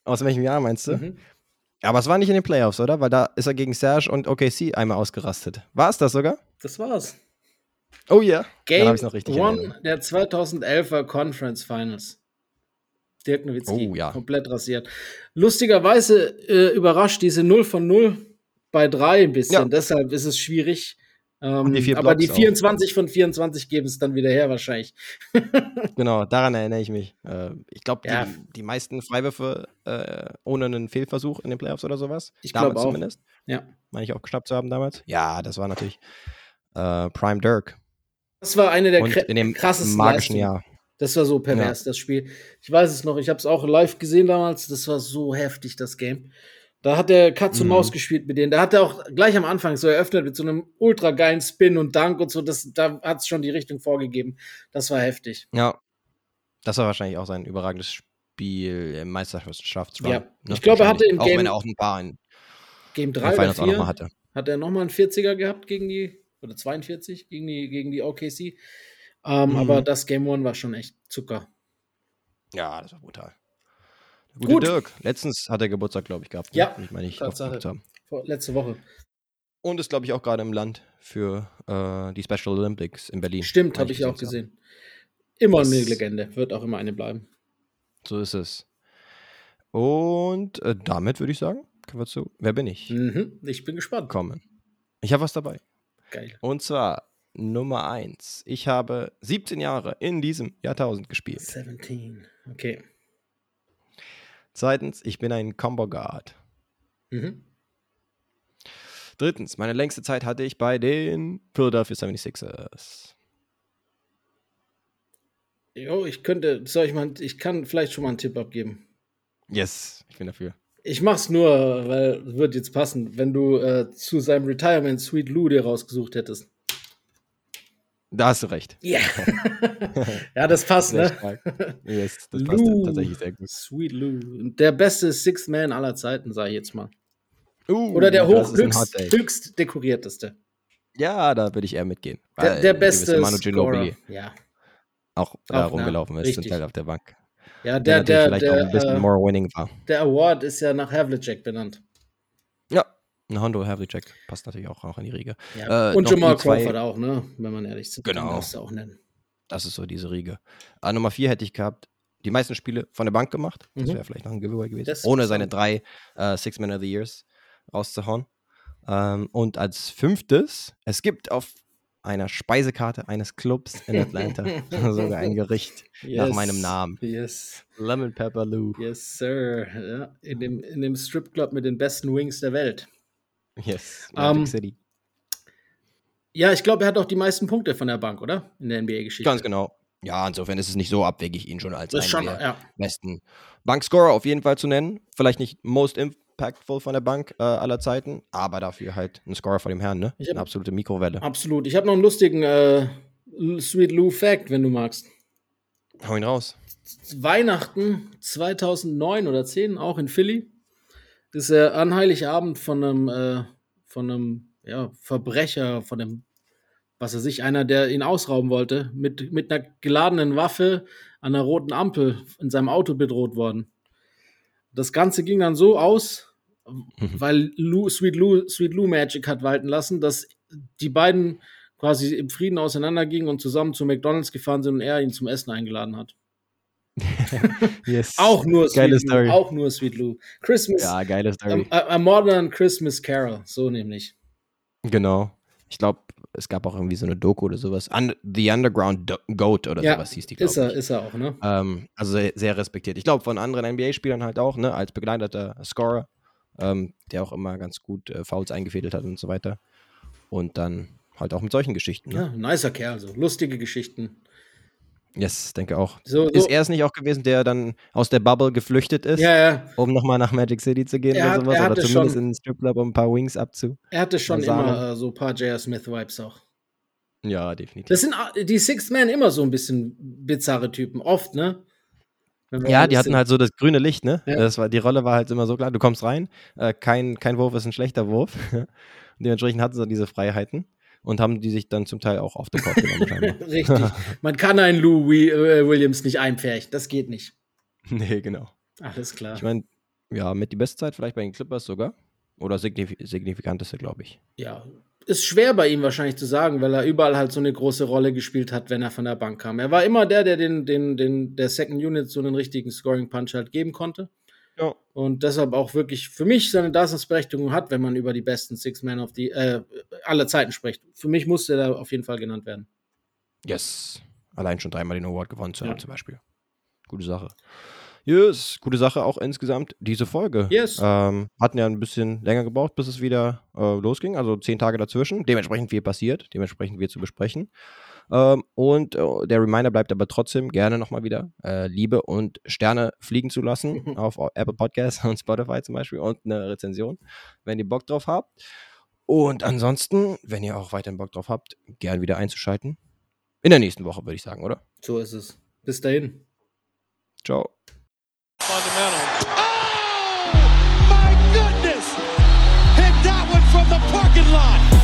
Speaker 3: Aus welchem Jahr meinst du?
Speaker 2: Mhm.
Speaker 3: Aber es war nicht in den Playoffs, oder? Weil da ist er gegen Serge und OKC einmal ausgerastet. War es das sogar?
Speaker 2: Das war's.
Speaker 3: Oh ja.
Speaker 2: Game
Speaker 3: noch richtig
Speaker 2: One der 2011er Conference Finals. Dirk Nowitzki,
Speaker 3: Oh, ja.
Speaker 2: komplett rasiert. Lustigerweise äh, überrascht diese 0 von 0 bei 3 ein bisschen.
Speaker 3: Ja.
Speaker 2: Deshalb ist es schwierig. Ähm,
Speaker 3: die
Speaker 2: aber die
Speaker 3: auch.
Speaker 2: 24 von 24 geben es dann wieder her, wahrscheinlich.
Speaker 3: Genau, daran erinnere ich mich. Äh, ich glaube,
Speaker 2: Ja.
Speaker 3: die, die meisten Freiwürfe äh, ohne einen Fehlversuch in den Playoffs oder sowas.
Speaker 2: Ich
Speaker 3: Damals
Speaker 2: glaub auch.
Speaker 3: zumindest.
Speaker 2: Ja.
Speaker 3: Meine ich auch geschnappt zu haben damals. Ja, das war natürlich äh, Prime Dirk.
Speaker 2: Das war eine der
Speaker 3: dem
Speaker 2: krassesten
Speaker 3: magischen
Speaker 2: Leistungen.
Speaker 3: Jahr.
Speaker 2: Das war so pervers, das Spiel. Ich weiß es noch, ich habe es auch live gesehen damals. Das war so heftig, das Game. Da hat er Katz und
Speaker 3: Mhm.
Speaker 2: Maus gespielt mit denen. Da hat er auch gleich am Anfang so eröffnet mit so einem ultra geilen Spin und Dank und so. Das, da hat es schon die Richtung vorgegeben. Das war heftig.
Speaker 3: Ja. Das war wahrscheinlich auch sein überragendes Spiel im Meisterschaftsrun.
Speaker 2: Ja.
Speaker 3: ne?
Speaker 2: Ich glaube, er hatte im
Speaker 3: Auch
Speaker 2: Game-
Speaker 3: wenn er auch ein paar in
Speaker 2: Game
Speaker 3: den
Speaker 2: 3 oder
Speaker 3: Finals auch
Speaker 2: 4
Speaker 3: nochmal hatte.
Speaker 2: hat er nochmal einen 40er gehabt gegen die, oder 42 gegen die, gegen die OKC. Ähm,
Speaker 3: Mhm.
Speaker 2: Aber das Game One war schon echt Zucker.
Speaker 3: Ja, das war brutal. Der gute
Speaker 2: Gut.
Speaker 3: Dirk. Letztens hat er Geburtstag, glaube ich, gehabt. ne?
Speaker 2: Ja,
Speaker 3: Ich meine, ich.
Speaker 2: Vor, letzte Woche.
Speaker 3: Und ist, glaube ich, auch gerade im Land für äh, die Special Olympics in Berlin.
Speaker 2: Stimmt, habe ich auch gesehen. Immer eine
Speaker 3: Das-
Speaker 2: Legende. Wird auch immer eine bleiben.
Speaker 3: So ist es. Und äh, damit würde ich sagen, können wir zu Wer bin ich?
Speaker 2: Mhm. Ich bin gespannt.
Speaker 3: kommen. Ich habe was dabei.
Speaker 2: Geil.
Speaker 3: Und zwar Nummer 1. Ich habe 17 Jahre in diesem Jahrtausend gespielt.
Speaker 2: 17. Okay.
Speaker 3: Zweitens, ich bin ein Combo Guard.
Speaker 2: Mhm.
Speaker 3: Drittens, meine längste Zeit hatte ich bei den Philadelphia 76ers.
Speaker 2: Jo, ich könnte, soll ich mal, ich kann vielleicht schon mal einen Tipp abgeben.
Speaker 3: Yes, ich bin dafür.
Speaker 2: Ich mach's nur, weil es wird jetzt passen, wenn du äh, zu seinem Retirement Sweet Lou dir rausgesucht hättest.
Speaker 3: Da hast du recht.
Speaker 2: Ja. ja, das passt, ne?
Speaker 3: Yes, das passt
Speaker 2: Lou.
Speaker 3: tatsächlich sehr gut.
Speaker 2: Sweet Lou. Der beste Sixth Man aller Zeiten, sage ich jetzt mal.
Speaker 3: Uh,
Speaker 2: Oder der hoch, höchst, höchst dekorierteste.
Speaker 3: Ja, da würde ich eher mitgehen.
Speaker 2: Der, der beste
Speaker 3: Manu Ginobili.
Speaker 2: Ja,
Speaker 3: auch da
Speaker 2: Auch,
Speaker 3: rumgelaufen
Speaker 2: ja,
Speaker 3: ist, zum. Teil auf der Bank.
Speaker 2: Ja
Speaker 3: Der,
Speaker 2: der, der, der,
Speaker 3: ein bisschen
Speaker 2: äh,
Speaker 3: more winning war.
Speaker 2: der Award ist ja nach Havlicek benannt.
Speaker 3: Ja, ein Hondo Havlicek passt natürlich auch, auch in die Riege.
Speaker 2: Ja.
Speaker 3: Äh,
Speaker 2: Und Jamal Crawford auch, ne? Wenn man ehrlich ist.
Speaker 3: Genau.
Speaker 2: Du auch nennen.
Speaker 3: Das ist so diese Riege. Äh, Nummer vier hätte ich gehabt, die meisten Spiele von der Bank gemacht. Das
Speaker 2: Mhm.
Speaker 3: wäre vielleicht noch ein Giveaway gewesen.
Speaker 2: Das
Speaker 3: Ohne seine drei äh, Six Men of the Years rauszuhauen. Ähm, und als fünftes, es gibt auf einer Speisekarte eines Clubs in Atlanta sogar ein Gericht nach
Speaker 2: Yes.
Speaker 3: meinem Namen.
Speaker 2: Yes.
Speaker 3: Lemon Pepper Lou.
Speaker 2: Yes, Sir. Ja, in, dem, in dem Stripclub mit den besten Wings der Welt.
Speaker 3: Yes. Magic
Speaker 2: Ähm,
Speaker 3: City.
Speaker 2: Ja, ich glaube, er hat auch die meisten Punkte von der Bank, oder? In der NBA-Geschichte.
Speaker 3: Ganz genau. Ja, insofern ist es nicht so abwegig, ihn schon als einen
Speaker 2: schon,
Speaker 3: der
Speaker 2: ja.
Speaker 3: besten Bankscorer auf jeden Fall zu nennen. Vielleicht nicht most impactful von der Bank äh, aller Zeiten, aber dafür halt ein Scorer vor dem Herrn, ne?
Speaker 2: Ich hab-
Speaker 3: Eine absolute Mikrowelle.
Speaker 2: Absolut. Ich habe noch einen lustigen äh, Sweet Lou Fact, wenn du magst.
Speaker 3: Hau ihn raus.
Speaker 2: Weihnachten 2009 oder 10, auch in Philly, ist er an Heiligabend von einem, äh, von einem ja, Verbrecher, von einem, was weiß ich, einer, der ihn ausrauben wollte, mit, mit einer geladenen Waffe an einer roten Ampel in seinem Auto bedroht worden. Das Ganze ging dann so aus, weil Lou, Sweet, Lou, Sweet Lou Magic hat walten lassen, dass die beiden quasi im Frieden auseinandergingen und zusammen zu McDonalds gefahren sind und er ihn zum Essen eingeladen hat.
Speaker 3: Yes.
Speaker 2: Auch nur
Speaker 3: Geile
Speaker 2: Sweet
Speaker 3: Story.
Speaker 2: Lou. Auch nur Sweet Lou. Christmas.
Speaker 3: Ja, geile Story.
Speaker 2: a, a Modern Christmas Carol. So nämlich.
Speaker 3: genau. Ich glaube, es gab auch irgendwie so eine Doku oder sowas. Un The Underground Do Goat oder
Speaker 2: Ja,
Speaker 3: sowas hieß die, glaube
Speaker 2: Ist er,
Speaker 3: ich.
Speaker 2: ist er auch, ne?
Speaker 3: Ähm, also sehr, sehr respektiert. Ich glaube, von anderen NBA-Spielern halt auch, ne, als begleiteter Scorer, ähm, der auch immer ganz gut äh, Fouls eingefädelt hat und so weiter. Und dann halt auch mit solchen Geschichten. Ne?
Speaker 2: Ja, nicer Kerl. So. Lustige Geschichten.
Speaker 3: Yes, denke auch.
Speaker 2: So,
Speaker 3: Ist
Speaker 2: so.
Speaker 3: er es nicht auch gewesen, der dann aus der Bubble geflüchtet ist,
Speaker 2: Ja, ja.
Speaker 3: um nochmal nach Magic City zu gehen
Speaker 2: Er
Speaker 3: oder sowas?
Speaker 2: er
Speaker 3: Oder zumindest
Speaker 2: schon-
Speaker 3: in den Stripclub, um ein paar Wings abzu.
Speaker 2: Er hatte schon immer äh, so ein paar J.R. Smith-Vibes auch.
Speaker 3: Ja, definitiv.
Speaker 2: Das sind die Sixth Man immer so ein bisschen bizarre Typen. Oft, ne?
Speaker 3: Ja, die hatten halt so das grüne Licht, ne?
Speaker 2: Ja.
Speaker 3: Das war, die Rolle war halt immer so klar, du kommst rein, äh, kein, kein Wurf ist ein schlechter Wurf. und dementsprechend hatten sie diese Freiheiten und haben die sich dann zum Teil auch auf den Court genommen.
Speaker 2: Richtig. Man kann einen Lou äh, Williams nicht einpferchen. Das geht nicht.
Speaker 3: nee, genau.
Speaker 2: Alles klar.
Speaker 3: Ich meine, ja, mit die Bestzeit vielleicht bei den Clippers sogar. Oder signif signifikanteste, glaube ich.
Speaker 2: ja, ist schwer bei ihm wahrscheinlich zu sagen, weil er überall halt so eine große Rolle gespielt hat, wenn er von der Bank kam. Er war immer der, der den, den, den, der Second Unit so einen richtigen Scoring Punch halt geben konnte.
Speaker 3: Ja.
Speaker 2: Und deshalb auch wirklich für mich seine Daseinsberechtigung hat, wenn man über die besten Six Men of die äh, aller Zeiten spricht. Für mich musste er da auf jeden Fall genannt werden.
Speaker 3: Yes. Allein schon dreimal den Award gewonnen zu haben,
Speaker 2: Ja.
Speaker 3: zum Beispiel. Gute Sache. Yes, gute Sache auch insgesamt diese Folge.
Speaker 2: Yes.
Speaker 3: Ähm, hatten ja ein bisschen länger gebraucht, bis es wieder äh, losging, also zehn Tage dazwischen. Dementsprechend viel passiert, dementsprechend viel zu besprechen. Ähm, und äh, der Reminder bleibt aber trotzdem gerne nochmal wieder äh, Liebe und Sterne fliegen zu lassen auf Apple Podcasts und Spotify zum Beispiel und eine Rezension, wenn ihr Bock drauf habt. Und ansonsten, wenn ihr auch weiterhin Bock drauf habt, gern wieder einzuschalten. In der nächsten Woche, würde ich sagen, oder?
Speaker 2: So ist es. Bis dahin.
Speaker 3: Ciao.
Speaker 1: Fundamental. Oh, my goodness! Hit that one from the parking lot.